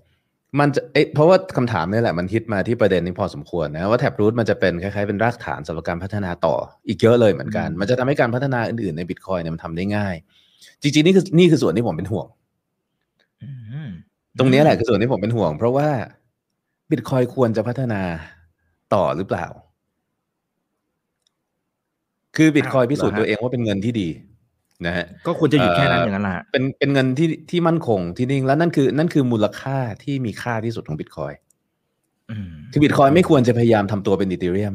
S2: มันจะเอ๊ะเพราะว่าคำถามนี่แหละมันฮิตมาที่ประเด็นนี้พอสมควรนะว่าแท็บรูทมันจะเป็นคล้ายๆเป็นรากฐานสำหรับการพัฒนาต่ออีกเยอะเลยเหมือนกัน มันจะทำให้การพัฒนาอื่นๆในบิตคอยเนี่ยมันทำได้ง่าย จริงๆนี่คือนี่คือส่วนที่ผมเป็นห่วงตรงนี้แหละคือส่วนที่ผมเป็นห่วง เพราะว่า บิตคอยควรจะพัฒนาต่อหรือเปล่า คือบิตคอยพิสูจน์ตัวเองว่าเป็นเงินที่ดีนะฮะ
S1: ก็ควรจะหยุดแค่นั้นอย่างนั้นแหละ
S2: เป็นเป็นเงินที่ที่มั่นคงที่นิ่งแล้วนั่นคือนั่นคือมูลค่าที่มีค่าที่สุดของบิตคอยคือบิตคอยไม่ควรจะพยายามทำตัวเป็นอีเทเรียม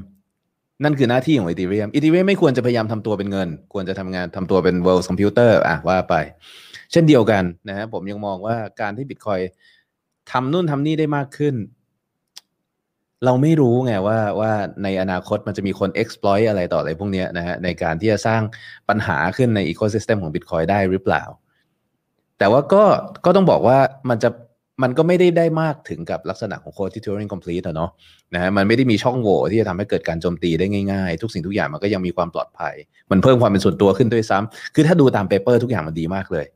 S2: นั่นคือหน้าที่ของอีเทเรียมอีเทเรียมไม่ควรจะพยายามทำตัวเป็นเงิน ควรจะทำงานทำตัวเป็น world computer อะว่าไป เช่นเดียวกันนะฮะผมยังมองว่าการที่บิตคอยทำนู่นทำนี่ได้มากขึ้น เราไม่รู้ไงว่าว่าในอนาคตมันจะมีคน exploit อะไรต่ออะไรพวกนี้นะฮะในการที่จะสร้างปัญหาขึ้นใน ecosystem ของ Bitcoin ได้หรือเปล่า แต่ว่าก็ก็ต้องบอกว่ามันจะมันก็ไม่ได้ได้มากถึงกับลักษณะของ code Turing complete อะเนาะนะฮะมันไม่ได้มีช่องโหว่ที่จะทำให้เกิดการโจมตีได้ง่ายๆ ทุกสิ่งทุกอย่างมันก็ยังมีความปลอดภัย มันเพิ่มความเป็นส่วนตัวขึ้นด้วยซ้ำคือถ้าดูตาม paper ทุกอย่างมันดีมากเลย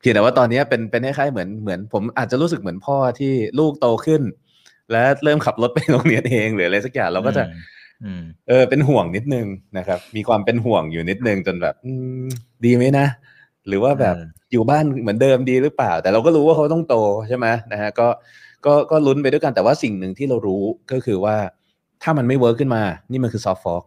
S2: เพียงแต่ว่าตอนนี้เป็นเป็นคล้ายๆเหมือนเหมือนผมอาจจะรู้สึกเหมือนพ่อที่ลูกโตขึ้น และเริ่มขับรถไปโรงเรียนเองหรืออะไรสักอย่างเราก็จะเออเป็นห่วงนิดนึงนะครับ มีความเป็นห่วงอยู่นิดนึงจนแบบดีไหมนะ หรือว่าแบบอยู่บ้านเหมือนเดิมดีหรือเปล่า แต่เราก็รู้ว่าเขาต้องโตใช่ไหมนะฮะก็ก็ก็ลุ้นไปด้วยกันแต่ว่าสิ่งหนึ่งที่เรารู้ก็คือว่าถ้ามันไม่ work ขึ้นมา นี่มันคือ soft fork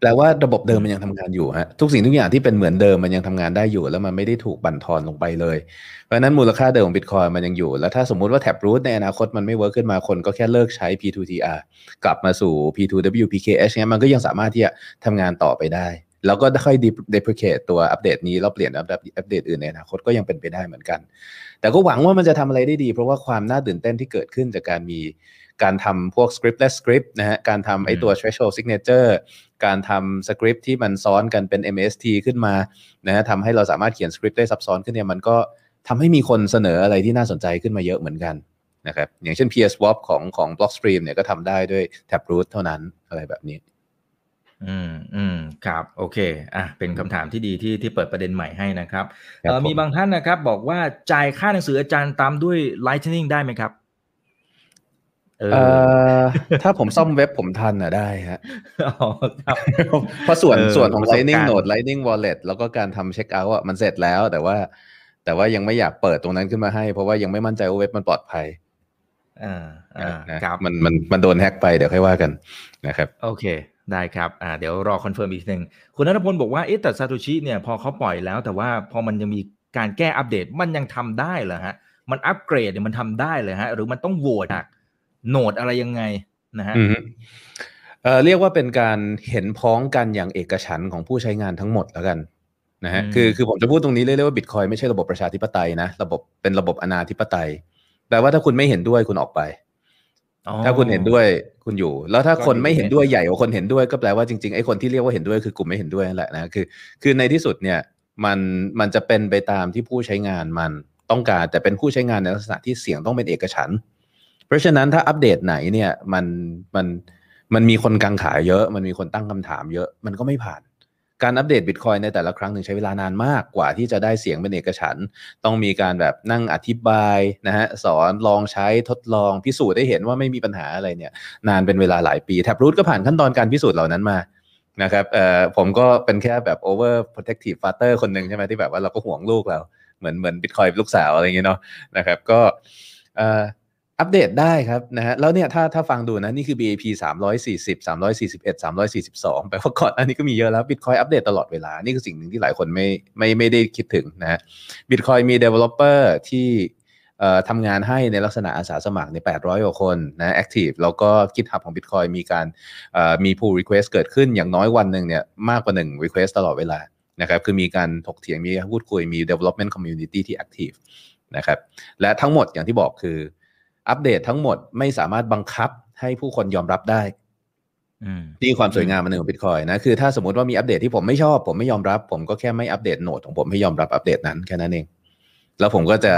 S2: แปลว่าระบบเดิมมันยังทำงานอยู่ฮะทุกสิ่งทุกอย่างที่เป็นเหมือนเดิมมันยังทำงานได้อยู่ แล้วมันไม่ได้ถูกบั่นทอนลงไปเลย เพราะนั้นมูลค่าเดิมของบิตคอยมันยังอยู่ แล้วถ้าสมมุติว่า Taproot ในอนาคตมันไม่ work ขึ้นมาคนก็แค่เลิกใช้ P2TR กลับมาสู่ P2WPKH เนี้ยมันก็ยังสามารถที่จะทำงานต่อไปได้ แล้วก็ค่อย deprecate ตัวอัปเดตนี้แล้วเปลี่ยนอัปเดตอื่นในอนาคตก็ยังเป็นไปได้เหมือนกัน แต่ก็หวังว่ามันจะทำอะไรได้ดี เพราะว่าความน่าตื่นเต้นที่เกิดขึ้นจากการมี การทำพวก scriptless script นะฮะการทำไอตัว threshold signature การทำสคริปที่มันซ้อนกันเป็น MST ขึ้นมานะฮะทำให้เราสามารถเขียนสคริปต์ได้ซับซ้อนขึ้นเนี่ยมันก็ทำให้มีคนเสนออะไรที่น่าสนใจขึ้นมาเยอะเหมือนกันนะครับอย่างเช่น PS Swap ของของ Blockstream เนี่ยก็ทำได้ด้วย Taproot เท่านั้นอะไรแบบนี้
S1: อืมอืมครับโอเคอะเป็นคำถามที่ดีที่ที่เปิดประเด็นใหม่ให้นะครับเออมีบางท่านนะครับ บอกว่าจ่ายค่าหนังสืออาจารย์ตามด้วย Lightning ได้ไหมครับ
S2: เออถ้าผมซ่อมเว็บผมทันอะได้ฮะเพราะส่วนส่วนของ Lightning Node Lightning Wallet แล้วก็การทำเช็คเอาท์อะมันเสร็จแล้ว แต่ว่า แต่ว่ายังไม่อยากเปิดตรงนั้นขึ้นมาให้ เพราะว่ายังไม่มั่นใจว่าเว็บมันปลอดภัย
S1: อ่าอ่า
S2: ครับมันมันมันโดนแฮ็กไปเดี๋ยวค่อยว่ากันนะครับ
S1: โอเคได้ครับอ่าเดี๋ยวรอ confirm อีกหนึ่งคุณนัทพลบอกว่าเอ๊ะแต่ซาโตชิเนี่ยพอเขาปล่อยแล้ว แต่ว่าพอมันยังมีการแก้อัปเดตมันยังทำได้เหรอฮะมันอัปเกรดเนี่ยมันทำได้เลยฮะหรือมันต้องโหวตอะ node อะไรยังไงนะฮะ
S2: เอ่อเรียกว่าเป็นการเห็นพ้องกันอย่างเอกฉันท์ของผู้ใช้งานทั้งหมดแล้วกันนะฮะคือคือผมจะพูดตรงนี้เรียกว่าบิตคอยไม่ใช่ระบบประชาธิปไตยนะระบบเป็นระบบอนาธิปไตยแปลว่าถ้าคุณไม่เห็นด้วยคุณออกไป ถ้าคุณเห็นด้วยคุณอยู่ แล้วถ้าคนไม่เห็นด้วยใหญ่กว่าคนเห็นด้วยก็แปลว่าจริงๆไอ้คนที่เรียกว่าเห็นด้วยคือกลุ่มไม่เห็นด้วยนั่นแหละนะคือ คือในที่สุดเนี่ยมันมันจะเป็นไปตามที่ผู้ใช้งานมันต้องการแต่เป็นผู้ใช้งานในลักษณะที่เสียงต้องเป็นเอกฉันท์ เพราะฉะนั้นถ้าอัปเดตไหนเนี่ยมันมันมันมีคนกังขาเยอะ มันมีคนตั้งคำถามเยอะมันก็ไม่ผ่าน การอัปเดตบิตคอยในแต่ละครั้งหนึ่งใช้เวลานานมากกว่าที่จะได้เสียงเป็นเอกฉันต้องมีการแบบนั่งอธิบายนะฮะสอนลองใช้ทดลองพิสูจน์ได้เห็นว่าไม่มีปัญหาอะไรเนี่ย นานเป็นเวลาหลายปีแท็บรูทก็ผ่านขั้นตอนการพิสูจน์เหล่านั้นมานะครับเอ่อผมก็เป็นแค่แบบ over protective father คนหนึ่งใช่ไหมที่แบบว่าเราก็ห่วงลูกเรา เหมือนเหมือนบิตคอยลูกสาวอะไรอย่างเงี้ยเนาะนะครับก็เอ่อ อัปเดตได้ครับนะฮะแล้วเนี่ยถ้าถ้าฟังดูนะนี่คือ BAP 340 341 342แปลว่าก่อนอันนี้ก็มีเยอะแล้ว Bitcoin อัปเดตตลอดเวลา นี่คือสิ่งหนึ่งที่หลายคนไม่ไม่ไม่ได้คิดถึงนะฮะ Bitcoin มี developer ที่เอ่อทำงานให้ในลักษณะอาสาสมัครใน 800 กว่าคนนะ active แล้วก็ GitHub ของ Bitcoin มีการเอ่อมี pull request เกิดขึ้นอย่างน้อยวันหนึ่งเนี่ยมากกว่า 1 request ตลอดเวลานะครับคือมีการถกเถียงมีพูดคุยมี development community ที่ active นะครับและทั้งหมดอย่างที่บอกคือ อัปเดตทั้งหมดไม่สามารถบังคับให้ผู้คนยอมรับได้
S1: อืม
S2: นี่ความสวยงามมันหนึ่งของบิตคอยนะคือถ้าสมมติว่ามีอัปเดตที่ผมไม่ชอบ ผมไม่ยอมรับ ผมก็แค่ไม่อัปเดตโหนดของผมให้ยอมรับอัปเดตนั้นแค่นั้นเอง แล้วผมก็จะ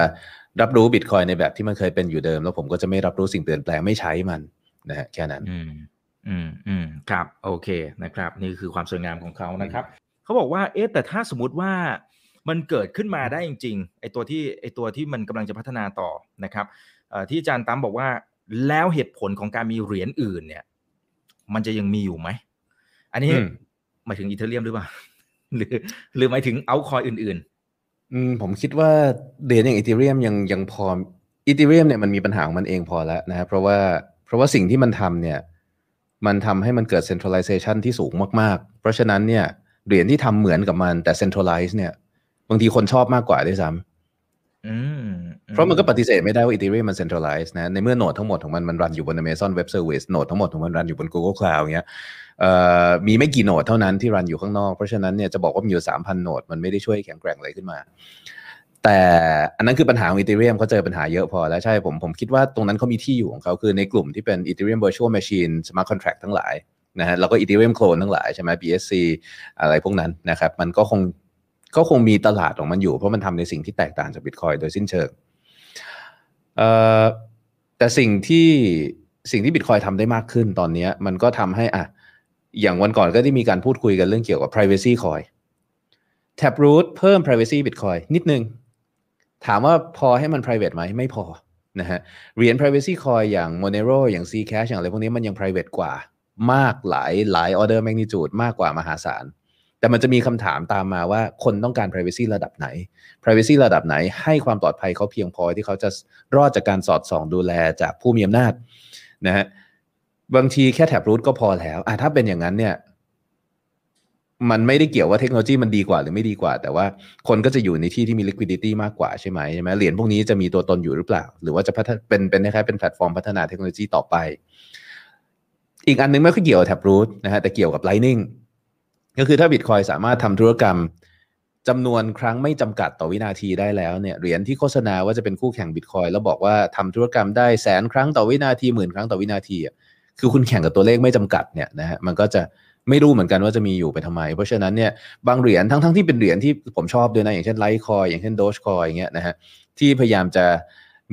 S2: รับรู้บิตคอยในแบบที่มันเคยเป็นอยู่เดิม แล้วผมก็จะไม่รับรู้สิ่งเปลี่ยนแปลงไม่ใช้มันนะฮะแค่นั้น
S1: อืมอืมอืมครับ โอเคนะครับ นี่คือความสวยงามของเขานะครับเขาบอกว่าเอ๊ะแต่ถ้าสมมติว่ามันเกิดขึ้นมาได้จริงๆไอตัวที่ไอตัวที่มันกำลังจะพัฒนาต่อนะครับเอ่อ ที่อาจารย์ตั้มบอกว่าแล้วเหตุผลของการมีเหรียญอื่นเนี่ย มันจะยังมีอยู่ไหม อันนี้
S2: อืม
S1: หมายถึงอีเทเรียมหรือเปล่า หรือหรือหมายถึงเอาคอยอื่น
S2: อืมผมคิดว่าเหรียญอย่างอีเทเรียมยังยังพออีเทเรียมเนี่ยมันมีปัญหาของมันเองพอแล้วนะครับเพราะว่าเพราะว่าสิ่งที่มันทำเนี่ย มันทำให้มันเกิด centralization ที่สูงมาก ๆ เพราะฉะนั้นเนี่ยเหรียญที่ทำเหมือนกับมันแต่ centralize เนี่ย บางทีคนชอบมากกว่าด้วยซ้ำ
S1: ๆอืม
S2: เพราะมันก็ปฏิเสธไม่ได้ว่า Ethereum มัน centralized นะ ในเมื่อโนดทั้งหมดของมัน มันรันอยู่บน Amazon Web Service โนดทั้งหมดของมันรันอยู่บน Google Cloud อย่างเงี้ยมีไม่กี่โนดเท่านั้นที่รันอยู่ข้างนอก เพราะฉะนั้นเนี่ยจะบอกว่ามีอยู่ 3,000 โนด มันไม่ได้ช่วยแข็งแกร่งอะไรขึ้นมา แต่อันนั้นคือปัญหาของ Ethereum เขาเจอปัญหาเยอะพอแล้วใช่ผมผมคิดว่าตรงนั้นเขามีที่อยู่ของเขาคือในกลุ่มที่เป็น Ethereum Virtual Machine Smart Contract ทั้งหลายนะฮะแล้วก็ Ethereum Clone ทั้งหลายใช่ไหม BSC อะไรพวกนั้นนะครับมันก็คง ก็คงมีตลาดของมันอยู่เพราะมันทำในสิ่งที่แตกต่างจาก Bitcoin โดยสิ้นเชิงแต่สิ่งที่สิ่งที่บิตคอยทำได้มากขึ้นตอนนี้มันก็ทำให้อะอย่างวันก่อนก็ได้มีการพูดคุยกันเรื่องเกี่ยวกับ privacy coin Taproot เพิ่ม privacy Bitcoin นิดนึง ถามว่าพอให้มัน private ไหมไม่พอนะฮะเหรียญ privacy coin อย่าง Monero อย่าง Zcash อย่างอะไรพวกนี้มันยัง private กว่ามากหลายหลาย order magnitude มากกว่ามหาศาล แต่มันจะมีคำถามตามมาว่าคนต้องการ privacy ระดับไหน privacy ระดับไหน ให้ความปลอดภัยเขาเพียงพอที่เขาจะรอดจากการสอดส่องดูแลจากผู้มีอำนาจนะฮะบางทีแค่แท็บรูทก็พอแล้วอะถ้าเป็นอย่างนั้นเนี่ย มันไม่ได้เกี่ยวว่าเทคโนโลยีมันดีกว่าหรือไม่ดีกว่า แต่ว่าคนก็จะอยู่ในที่ที่มี liquidity มากกว่าใช่ไหมใช่ไหมเหรียญพวกนี้จะมีตัวตนอยู่หรือเปล่า หรือว่าจะพัฒนเป็นเป็นคล้ายๆเป็นแพลตฟอร์มพัฒนาเทคโนโลยีต่อไป อีกอันนึงไม่ค่อยเกี่ยวกับแท็บรูทนะฮะแต่เกี่ยวกับ Lightning ก็คือถ้า Bitcoin สามารถทำธุรกรรมจำนวนครั้งไม่จำกัดต่อวินาทีได้แล้วเนี่ยเหรียญที่โฆษณาว่าจะเป็นคู่แข่ง Bitcoin แล้วบอกว่าทำธุรกรรมได้แสนครั้งต่อวินาทีหมื่นครั้งต่อวินาทีอะคือคุณแข่งกับตัวเลขไม่จำกัดเนี่ยนะฮะมันก็จะไม่รู้เหมือนกันว่าจะมีอยู่ไปทำไม เพราะฉะนั้นเนี่ยบางเหรียญทั้งทั้งที่เป็นเหรียญที่ผมชอบด้วยนะอย่างเช่น Litecoin อย่างเช่นโดชคอยอย่างเงี้ยนะฮะที่พยายามจะ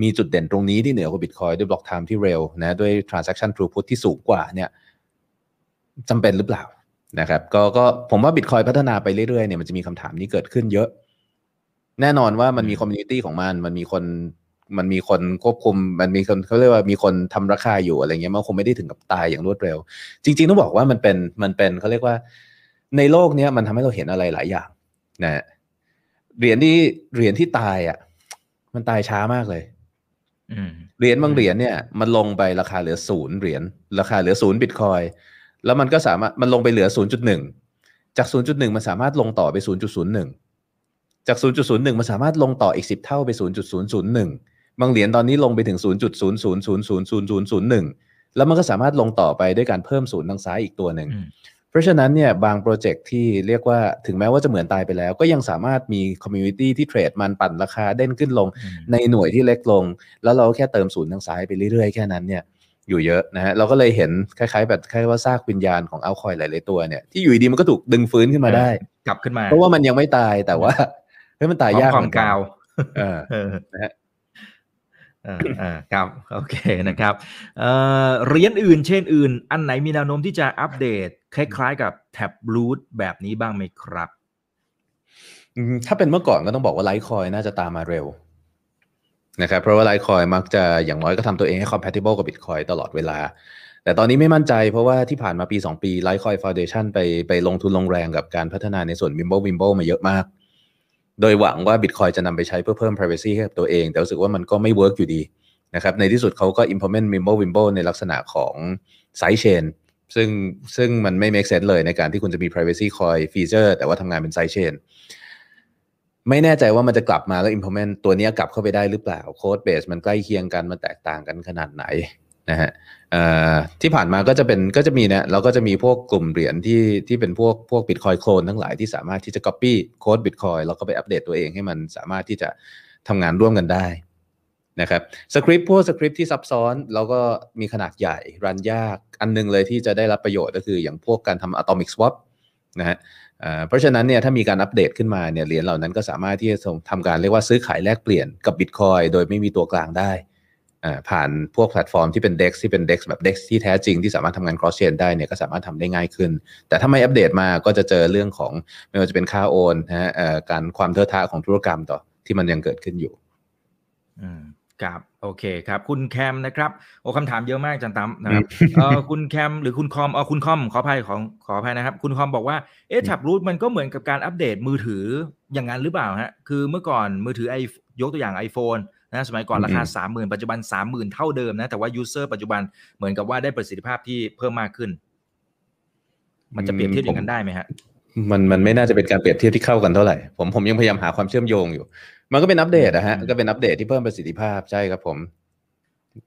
S2: มีจุดเด่นตรงนี้ที่เหนือกว่า Bitcoin ด้วย block time ที่เร็วนะด้วย transaction throughput ที่สูงกว่าเนี่ยจำเป็นหรือเปล่า นะครับก็ก็ผมว่าบิตคอยพัฒนาไปเรื่อยๆเนี่ยมันจะมีคำถามนี้เกิดขึ้นเยอะ แน่นอนว่ามันมี community ของมัน มันมีคนมันมีคนควบคุม มันมีคนเขาเรียกว่ามีคนทำราคาอยู่อะไรเงี้ยมันคงไม่ได้ถึงกับตายอย่างรวดเร็ว จริง ๆ ต้องบอกว่ามันเป็นมันเป็นเขาเรียกว่า ในโลกเนี้ยมันทำให้เราเห็นอะไรหลายอย่างนะเหรียญที่เหรียญที่ตายอะ มันตายช้ามากเลย
S1: อืม
S2: เหรียญบางเหรียญเนี่ย มันลงไปราคาเหลือศูนย์เหรียญราคาเหลือศูนย์บิตคอย แล้วมันก็สามารถมันลงไปเหลือศูนย์จุดหนึ่งจากศูนย์จุดหนึ่งมันสามารถลงต่อไปศูนย์จุดศูนย์หนึ่งจากศูนย์จุดศูนย์หนึ่งมันสามารถลงต่ออีกสิบเท่าไปศูนย์จุดศูนย์ศูนย์หนึ่งบางเหรียญตอนนี้ลงไปถึงศูนย์จุดศูนย์ศูนย์ศูนย์ศูนย์ศูนย์ศูนย์ศูนย์หนึ่งแล้วมันก็สามารถลงต่อไปด้วยการเพิ่มศูนย์ทางซ้ายอีกตัวหนึ่งเพราะฉะนั้นเนี่ยบาง project ที่เรียกว่าถึงแม้ว่าจะเหมือนตายไปแล้ว ก็ยังสามารถมี community ที่เทรดมันปั่นราคาเด้งขึ้นลงในหน่วยที่เล็กลง แล้วเราแค่เติมศูนย์ทางซ้ายไปเรื่อยๆแค่นั้นเนี่ย อยู่เยอะนะฮะเราก็เลยเห็นคล้ายๆ แบบคล้ายๆว่าซากวิญญาณของเอาคอยหลายๆตัวเนี่ยที่อยู่ดีๆมันก็ถูกดึงฟื้นขึ้นมาได้
S1: กลับขึ้นมา
S2: เพราะว่ามันยังไม่ตายแต่ว่าเฮ้ยมันตายยาก
S1: ควา
S2: เห
S1: ม
S2: มือนกัน
S1: กาว
S2: เออ
S1: เออ
S2: นะฮะ
S1: เออเออครับโอเคนะครับเอ่อเหรียญอื่นเช่นอื่น อันไหนมีแนวโน้มที่จะอัปเดต คล้ายๆ กับแท็บรูทแบบนี้บ้างไหมครับ
S2: ถ้าเป็นเมื่อก่อนก็ต้องบอกว่า Litecoin น่าจะตามมาเร็ว นะครับเพราะว่า Litecoin มักจะอย่างน้อยก็ทำตัวเองให้ compatible กับ Bitcoin ตลอดเวลา แต่ตอนนี้ไม่มั่นใจเพราะว่าที่ผ่านมาปี 2 ปี Litecoin Foundation ไปไปลงทุนลงแรงกับการพัฒนาในส่วน MimbleWimble มาเยอะมาก โดยหวังว่า Bitcoin จะนำไปใช้เพื่อเพิ่ม privacy ให้กับตัวเอง แต่รู้สึกว่ามันก็ไม่ work อยู่ดีนะครับในที่สุดเขาก็ implement MimbleWimble ในลักษณะของ side chain ซึ่งซึ่งมันไม่ make sense เลยในการที่คุณจะมี privacy coin feature แต่ว่าทำงานเป็น side chain ไม่แน่ใจว่ามันจะกลับมาแล้ว implement ตัวนี้กลับเข้าไปได้หรือเปล่าโค้ดเบสมันใกล้เคียงกัน มันแตกต่างกันขนาดไหนนะฮะที่ผ่านมาก็จะเป็นก็จะมีนะเราก็จะมีพวกกลุ่มเหรียญที่ที่เป็นพวกพวกบิตคอยโคลนทั้งหลายที่สามารถที่จะ copy โค้ดบิตคอยแล้วก็ไปอัปเดตตัวเองให้มันสามารถที่จะทำงานร่วมกันได้นะครับสคริปต์พวกสคริปต์ที่ซับซ้อนแล้วก็มีขนาดใหญ่รันยากอันนึงเลยที่จะได้รับประโยชน์ก็คืออย่างพวกการทำ atomic swap นะฮะ เพราะฉะนั้นเนี่ยถ้ามีการอัปเดตขึ้นมาเนี่ยเหรียญเหล่านั้นก็สามารถที่จะทำการเรียกว่าซื้อขายแลกเปลี่ยนกับบิตคอยโดยไม่มีตัวกลางได้ผ่านพวกแพลตฟอร์มที่เป็น DEX ที่เป็น DEX แบบ DEX ที่แท้จริงที่สามารถทำงาน cross chain ได้เนี่ยก็สามารถทำได้ง่ายขึ้น แต่ถ้าไม่อัปเดตมาก็จะเจอเรื่องของไม่ว่าจะเป็นค่าโอนนะฮะการความเทอะทะของธุรกรรมต่อที่มันยังเกิดขึ้นอยู่
S1: อืมครับโอเคครับ คุณแคมนะครับโอ้คำถามเยอะมากจันตั้มนะครับเออคุณแคมหรือคุณคอมเออคุณคอมขออภัยของขออภัยนะครับ คุณคอมบอกว่าเอ๊ะ Taproot มันก็เหมือนกับการอัปเดตมือถืออย่างนั้นหรือเปล่าฮะคือเมื่อก่อนมือถือไอยกตัวอย่าง iPhone นะสมัยก่อนราคาสามหมื่นปัจจุบันสามหมื่นเท่าเดิมนะ แต่ว่า user ปัจจุบันเหมือนกับว่าได้ประสิทธิภาพที่เพิ่มมากขึ้น มันจะเปรียบเทียบอย่างนั้นได้ไหมฮะ
S2: มันมันไม่น่าจะเป็นการเปรียบเทียบที่เข้ากันเท่าไหร่ผมผมยังพยายามหาความเชื่อมโยงอยู่ มันก็เป็นอัปเดตนะฮะก็เป็นอัปเดตที่เพิ่มประสิทธิภาพใช่ครับผม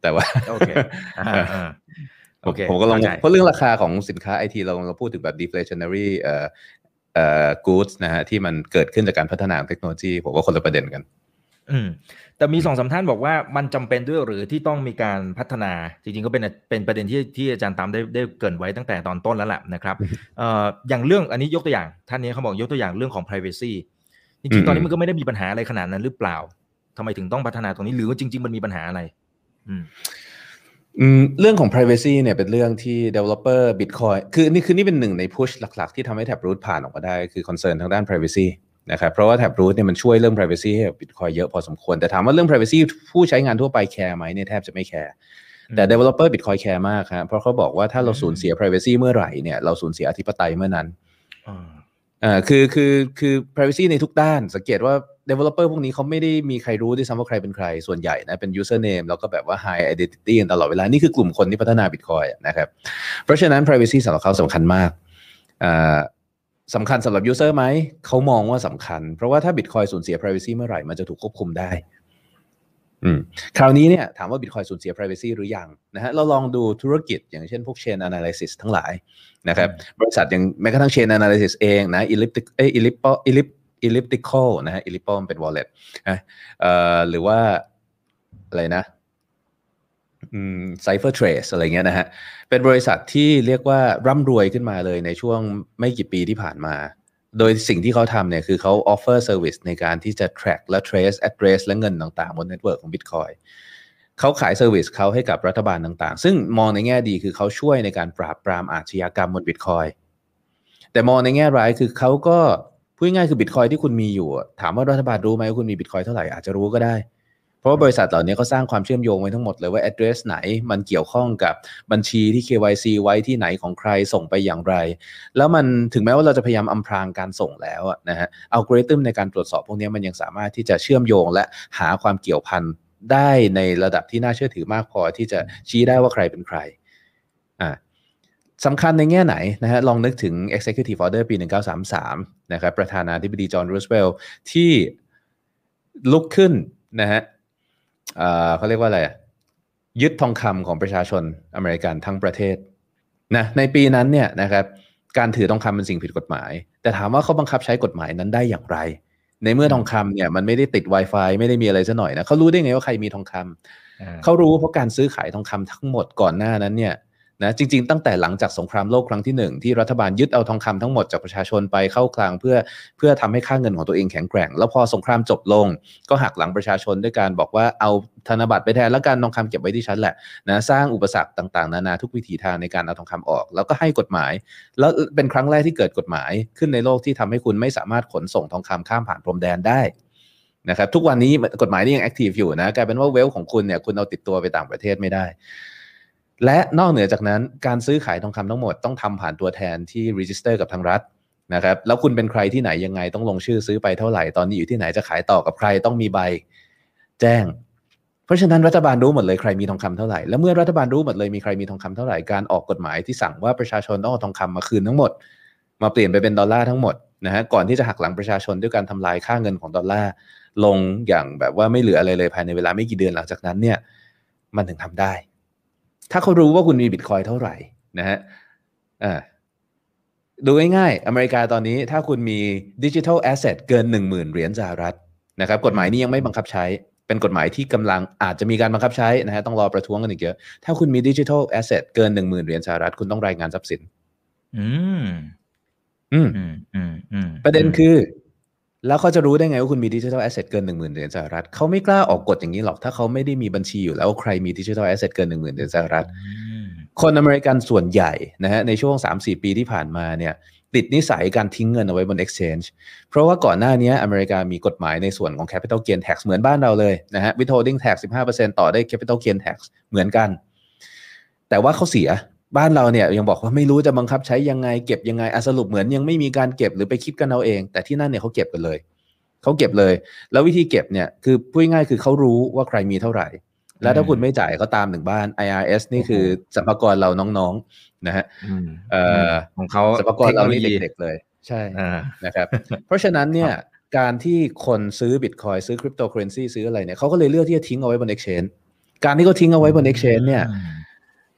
S2: แต่ว่า
S1: โอเค
S2: โอเคผมก็ลองเพราะเรื่องราคาของสินค้าไอทีเราเราพูดถึงแบบ deflationary เอ่อเอ่อ goods นะฮะที่มันเกิดขึ้นจากการพัฒนาเทคโนโลยีผมว่าคนละประเด็นกัน
S1: อืมแต่มีสองสาท่านบอกว่ามันจำเป็นด้วยหรือที่ต้องมีการพัฒนาจริงๆก็เป็นเป็นประเด็นที่ที่อาจารย์ตามได้ได้เกินไว้ตั้งแต่ตอนต้นแล้วแหละนะครับเอ่ออย่างเรื่องอันนี้ยกตัวอย่างท่านนี้เขาบอกยกตัวอย่างเรื่องของ privacy จริงๆตอนนี้มันก็ไม่ได้มีปัญหาอะไรขนาดนั้นหรือเปล่าทำไมถึงต้องพัฒนาตรงนี้หรือว่าจริง ๆ มันมีปัญหาอะไร อืม
S2: เรื่องของ privacy เนี่ยเป็นเรื่องที่ developer Bitcoin คือนี่คือนี่เป็นหนึ่งใน push หลัก ๆ ที่ทำให้ Taproot ผ่านออกมาได้ คือ concern ทางด้าน privacy นะครับเพราะว่า Taproot เนี่ยมันช่วยเรื่อง privacy ให้กับ Bitcoin เยอะพอสมควร แต่ถามว่าเรื่อง privacy ผู้ใช้งานทั่วไปแคร์ไหมเนี่ยแทบจะไม่แคร์แต่ developer Bitcoin แคร์มากครับเพราะเขาบอกว่าถ้าเราสูญเสีย privacy เมื่อไหร่เนี่ยเราสูญเสียอธิปไตยเมื่อนั้น อ่าคือคือคือ privacy ในทุกด้าน สังเกตว่า developer พวกนี้เขาไม่ได้มีใครรู้ด้วยซ้ำว่าใครเป็นใคร ส่วนใหญ่นะ เป็น username แล้วก็แบบว่า high identity ตลอดเวลา นี่คือกลุ่มคนที่พัฒนา Bitcoin นะครับ เพราะฉะนั้น privacy สำหรับเขาสำคัญมากอ่าสำคัญสำหรับ user ไหม เขามองว่าสำคัญ เพราะว่าถ้า Bitcoin สูญเสีย privacy เมื่อไหร่ มันจะถูกควบคุมได้ อืมคราวนี้เนี่ยถามว่า Bitcoin สูญเสีย privacy หรือยังนะฮะเราลองดูธุรกิจอย่างเช่นพวก chain analysis ทั้งหลายนะครับบริษัทอย่างแม้กระทั่ง Chainalysis เองนะ Elliptic เอ Elliptical Elliptical นะฮะ Elliptical เป็น wallet นะเอ่อหรือว่าอะไรนะอืม CipherTrace อะไรเงี้ยนะฮะเป็นบริษัทที่เรียกว่าร่ำรวยขึ้นมาเลยในช่วงไม่กี่ปีที่ผ่านมา โดยสิ่งที่เขาทำเนี่ยคือเขา offer service ในการที่จะ track และ trace address และเงินต่างๆ บน network ของ Bitcoin เขาขาย service เขาให้กับรัฐบาลต่างๆ ซึ่งมองในแง่ดีคือเขาช่วยในการปราบปรามอาชญากรรมบน Bitcoin แต่มองในแง่ร้ายคือเขาก็พูดง่ายคือบิตคอยที่คุณมีอยู่ ถามว่ารัฐบาลรู้ไหมว่าคุณมีบิตคอยเท่าไหร่อาจจะรู้ก็ได้ เพราะบริษัทเหล่านี้เขาสร้างความเชื่อมโยงไว้ทั้งหมดเลยว่า address ไหนมันเกี่ยวข้องกับบัญชีที่ KYC ไว้ที่ไหนของใครส่งไปอย่างไร แล้วมันถึงแม้ว่าเราจะพยายามอำพรางการส่งแล้วนะฮะอัลกอริทึมในการตรวจสอบพวกนี้มันยังสามารถที่จะเชื่อมโยงและหาความเกี่ยวพันได้ในระดับที่น่าเชื่อถือมากพอที่จะชี้ได้ว่าใครเป็นใครอ่าสำคัญในแง่ไหนนะฮะลองนึกถึง Executive Order ปี 1933 นะครับประธานาธิบดีจอห์นรูสเวลล์ที่ลุกขึ้นนะฮะ เขาเรียกว่าอะไรยึดทองคำของประชาชนอเมริกันทั้งประเทศนะในปีนั้นเนี่ยนะครับการถือทองคำเป็นสิ่งผิดกฎหมาย แต่ถามว่าเขาบังคับใช้กฎหมายนั้นได้อย่างไร ในเมื่อทองคำเนี่ยมันไม่ได้ติด Wi-Fi ไม่ได้มีอะไรซะหน่อยนะเขารู้ได้ไงว่าใครมีทองคำเขารู้เพราะการซื้อขายทองคำทั้งหมดก่อนหน้านั้นเนี่ย นะจริง ๆ ตั้งแต่หลังจากสงครามโลกครั้งที่หนึ่งที่รัฐบาลยึดเอาทองคำทั้งหมดจากประชาชนไปเข้าคลังเพื่อเพื่อทำให้ค่าเงินของตัวเองแข็งแกร่ง แล้วพอสงครามจบลง ก็หักหลังประชาชนด้วยการบอกว่าเอาธนบัตรไปแทนแล้วกันทองคำเก็บไว้ที่ฉันแหละนะสร้างอุปสรรคต่างๆ นานาทุกวิถีทางในการเอาทองคำออก แล้วก็ให้กฎหมาย แล้วเป็นครั้งแรกที่เกิดกฎหมายขึ้นในโลกที่ทำให้คุณไม่สามารถขนส่งทองคำข้ามผ่านพรมแดนได้นะครับทุกวันนี้กฎหมายนี้ยัง active อยู่นะกลายเป็นว่า wealth ของคุณเนี่ยคุณเอาติดตัวไปต่างประเทศไม่ได้ และนอกเหนือจากนั้นการซื้อขายทองคำทั้งหมดต้องทำผ่านตัวแทนที่ register กับทางรัฐนะครับแล้วคุณเป็นใครที่ไหนยังไงต้องลงชื่อซื้อไปเท่าไหร่ตอนนี้อยู่ที่ไหนจะขายต่อกับใครต้องมีใบแจ้ง เพราะฉะนั้นรัฐบาลรู้หมดเลยใครมีทองคำเท่าไหร่แล้วเมื่อรัฐบาลรู้หมดเลยมีใครมีทองคำเท่าไหร่การออกกฎหมายที่สั่งว่าประชาชนต้องเอาทองคำมาคืนทั้งหมด มาเปลี่ยนไปเป็นดอลลาร์ทั้งหมดนะฮะก่อนที่จะหักหลังประชาชนด้วยการทำลายค่าเงินของดอลลาร์ลงอย่างแบบว่าไม่เหลืออะไรเลยภายในเวลาไม่กี่เดือนหลังจากนั้นเนี่ยมันถึงทำได้ ถ้าเขารู้ว่าคุณมีบิตคอยเท่าไหร่นะฮะอ่าดูง่ายๆ อเมริกาตอนนี้ถ้าคุณมี digital asset เกิน 1 0,000 เหรียญสหรัฐนะครับกฎหมายนี้ยังไม่บังคับใช้ เป็นกฎหมายที่กำลังอาจจะมีการบังคับใช้นะฮะต้องรอประท้วงกันอีกเยอะ ถ้าคุณมี digital asset เกิน 1 0,000 เหรียญสหรัฐคุณต้องรายงานทรัพย์สิน
S1: อืม
S2: อืม
S1: อืมอืมอืม
S2: ประเด็นคือ แล้วเขาจะรู้ได้ไงว่าคุณมี digital asset เกิน1 0,000เหรียญสหรัฐเขาไม่กล้าออกกฎอย่างนี้หรอกถ้าเขาไม่ได้มีบัญชีอยู่แล้วว่าใครมี digital asset เกิน1 0,000เหรียญสหรัฐ
S1: อืม
S2: คนอเมริกันส่วนใหญ่นะฮะในช่วง 3-4 ปีที่ผ่านมาเนี่ยติดนิสัยการทิ้งเงินเอาไว้บน exchange เพราะว่าก่อนหน้านี้อเมริกามีกฎหมายในส่วนของ capital gain tax เหมือนบ้านเราเลยนะฮะ withholding tax 15%ต่อได้ capital gain tax เหมือนกัน แต่ว่าเขาเสีย บ้านเราเนี่ยยังบอกว่าไม่รู้จะบังคับใช้ยังไงเก็บยังไงอะสรุปเหมือนยังไม่มีการเก็บหรือไปคิดกันเอาเอง แต่ที่นั่นเนี่ยเขาเก็บกันเลยเขาเก็บเลย แล้ววิธีเก็บเนี่ยคือพูดง่ายๆคือเขารู้ว่าใครมีเท่าไหร่ แล้วถ้าคุณไม่จ่ายก็ตามถึงบ้าน IRS นี่คือสรรพากรเราน้องๆนะฮะ
S1: อืม
S2: เอ่อ
S1: ของเขา
S2: สรรพากรเรานี่เท
S1: คโโลยี
S2: เด็กๆเลยใช่
S1: อ่า
S2: นะครับเพราะฉะนั้นเนี่ยการที่คนซื้อบิตคอยซื้อคริปโตเคอเรนซีซื้ออะไรเนี่ยเขาก็เลยเลือกที่จะทิ้งเอาไว้บน Exchange การที่เขาทิ้งเอาไว้บน Exchange เนี่ย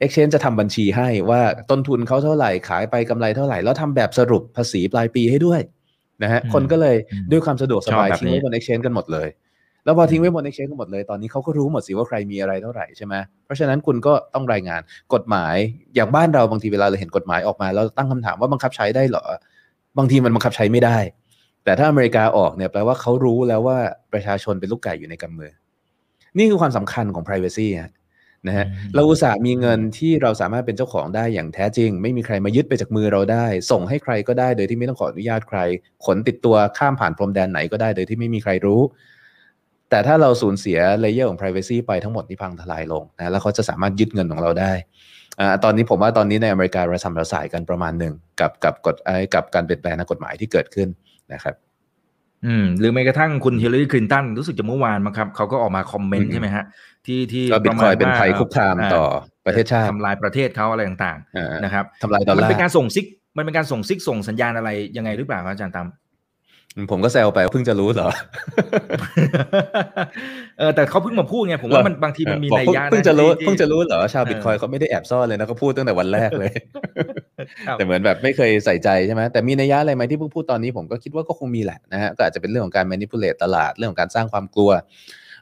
S2: Exchange จะทำบัญชีให้ว่าต้นทุนเขาเท่าไหร่ขายไปกำไรเท่าไหร่ แล้วทำแบบสรุปภาษีปลายปีให้ด้วยนะฮะ
S1: อืม
S2: คนก็เลย
S1: อืม
S2: ด้วยความสะดวกสบาย
S1: ชอบแบบ
S2: ทิ้งไว้
S1: นี้
S2: บน Exchange กันหมดเลย แล้วพอทิ้งไว้บน Exchange กันหมดเลย ตอนนี้เขาก็รู้หมดสิว่าใครมีอะไรเท่าไหร่ใช่ไหมเพราะฉะนั้นคุณก็ต้องรายงานกฎหมายอย่างบ้านเราบางทีเวลาเราเห็นกฎหมายออกมาแล้วตั้งคำถามว่าบังคับใช้ได้เหรอบางทีมันบังคับใช้ไม่ได้ แต่ถ้าอเมริกาออกเนี่ยแปลว่าเขารู้แล้วว่าประชาชนเป็นลูกไก่อยู่ในกำมือ นี่คือความสำคัญของ privacy ฮะ นะฮะ
S1: อืม
S2: เราอุตส่าห์มีเงินที่เราสามารถเป็นเจ้าของได้อย่างแท้จริง ไม่มีใครมายึดไปจากมือเราได้ ส่งให้ใครก็ได้โดยที่ไม่ต้องขออนุญาตใคร ขนติดตัวข้ามผ่านพรมแดนไหนก็ได้โดยที่ไม่มีใครรู้ แต่ถ้าเราสูญเสีย layer ของ privacy ไปทั้งหมดนี่พังทลายลงนะแล้วเขาจะสามารถยึดเงินของเราได้อ่าตอนนี้ผมว่าตอนนี้ในอเมริการะส่ำระสายกันประมาณหนึ่งกับกับกฎไอ้กับการเปลี่ยนแปลงทางกฎหมายที่เกิดขึ้นนะครับ
S1: อืมหรือแม้กระทั่งคุณฮิลลารีคลินตันรู้สึกจะเมื่อวานมั้งครับเขาก็ออกมาคอมเมน
S2: อื
S1: ต์
S2: ม
S1: ใช่ไหมฮะ ที่ที่
S2: ก็บิตคอย
S1: ระมาณ
S2: เป็น
S1: ว่า
S2: ภัยคุกคามต่อประเทศชาติ
S1: ทำลายประเทศเขาอะไรต่าง
S2: อ่า
S1: ๆนะครับ
S2: ทำลายดอล
S1: มัน
S2: ลา
S1: เป็นการ
S2: ร์
S1: ส่งซิก มันเป็นการส่งซิกส่งสัญญาณอะไรยังไงหรือเปล่าครับอาจารย์ตาม
S2: ผมก็แซวไปว่าเพิ่งจะรู้เหรอ
S1: เออแต่เขาเพิ่งมาพูดไงผมว่ามันบางทีมันมี
S2: บอก
S1: นัย
S2: เพิ่ง
S1: ยะน
S2: เพิ่งจะรู้
S1: ที่
S2: เพิ่งจะรู้เหรอชาว
S1: เออ
S2: บิตคอยเขาไม่ได้แอบซ่อนเลยนะเขาพูดตั้งแต่วันแรกเลย
S1: ครับ
S2: แต่เหมือนแบบไม่เคยใส่ใจใช่ไหมแต่มีนัยยะอะไรไหมที่เพิ่งพูดตอนนี้ผมก็คิดว่าก็คงมีแหละนะฮะก็อาจจะเป็นเรื่องของการ manipulate ตลาดเรื่องของการสร้างความกลัว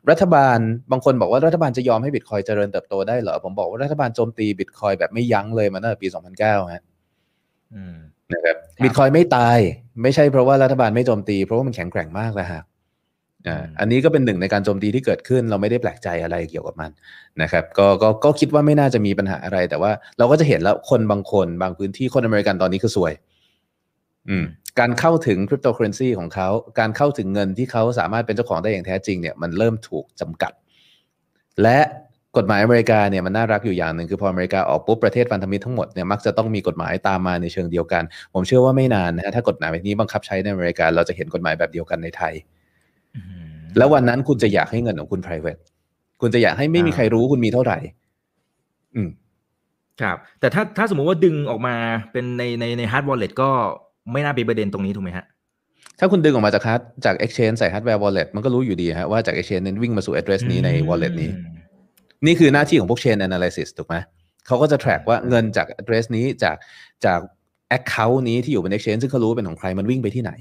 S2: รัฐบาลบางคนบอกว่ารัฐบาลจะยอมให้บิตคอยเจริญเติบโตได้เหรอผมบอกว่ารัฐบาลโจมตีบิตคอยแบบไม่ยั้งเลยมาตั้งแต่ปี 2009ฮะ
S1: อืม
S2: นะครับ
S1: ครั บ
S2: บิตคอยไม่ตาย ไม่ใช่เพราะว่ารัฐบาลไม่โจมตี เพราะว่ามันแข็งแกร่งมากแล้วฮะอ่า
S1: อืม
S2: อันนี้ก็เป็นหนึ่งในการโจมตีที่เกิดขึ้น เราไม่ได้แปลกใจอะไรเกี่ยวกับมันนะครับก็ก็ก็คิดว่าไม่น่าจะมีปัญหาอะไร แต่ว่าเราก็จะเห็นแล้วคนบางคนบางพื้นที่คนอเมริกันตอนนี้คือสวย อืม การเข้าถึงคริปโตเคอเรนซีของเขาการเข้าถึงเงินที่เขาสามารถเป็นเจ้าของได้อย่างแท้จริงเนี่ยมันเริ่มถูกจำกัด และ กฎหมายอเมริกาเนี่ยมันน่ารักอยู่อย่างหนึ่งคือพออเมริกาออกปุ๊บประเทศพันธมิตรทั้งหมดเนี่ยมักจะต้องมีกฎหมายตามมาในเชิงเดียวกัน ผมเชื่อว่าไม่นานนะฮะถ้ากฎหมายแบบนี้บังคับใช้ในอเมริกาเราจะเห็นกฎหมายแบบเดียวกันในไทย
S1: อืม
S2: แล้ววันนั้นคุณจะอยากให้เงินของคุณ private คุณจะอยากให้ไม่มี
S1: อ่า
S2: ใครรู้คุณมีเท่าไหร่ อืม
S1: ครับ แต่ถ้าถ้าสมมุติว่าดึงออกมาเป็นในในใน hardware wallet ก็ไม่น่าเป็นประเด็นตรงนี้ถูกไหมฮะ
S2: ถ้าคุณดึงออกมาจากฮาร์ดจาก exchange ใส่ hardware wallet มันก็รู้อยู่ดีฮะว่าจาก exchange นั้นวิ่งมาสู่ address นี้ใน wallet นี้
S1: อืม
S2: นี่คือหน้าที่ของพวก chain analysis ถูกไหมเขาก็จะ track ว่าเงินจาก address นี้จากจาก account นี้ที่อยู่บน exchange ซึ่งเขารู้ว่าเป็นของใครมันวิ่งไปที่ไหน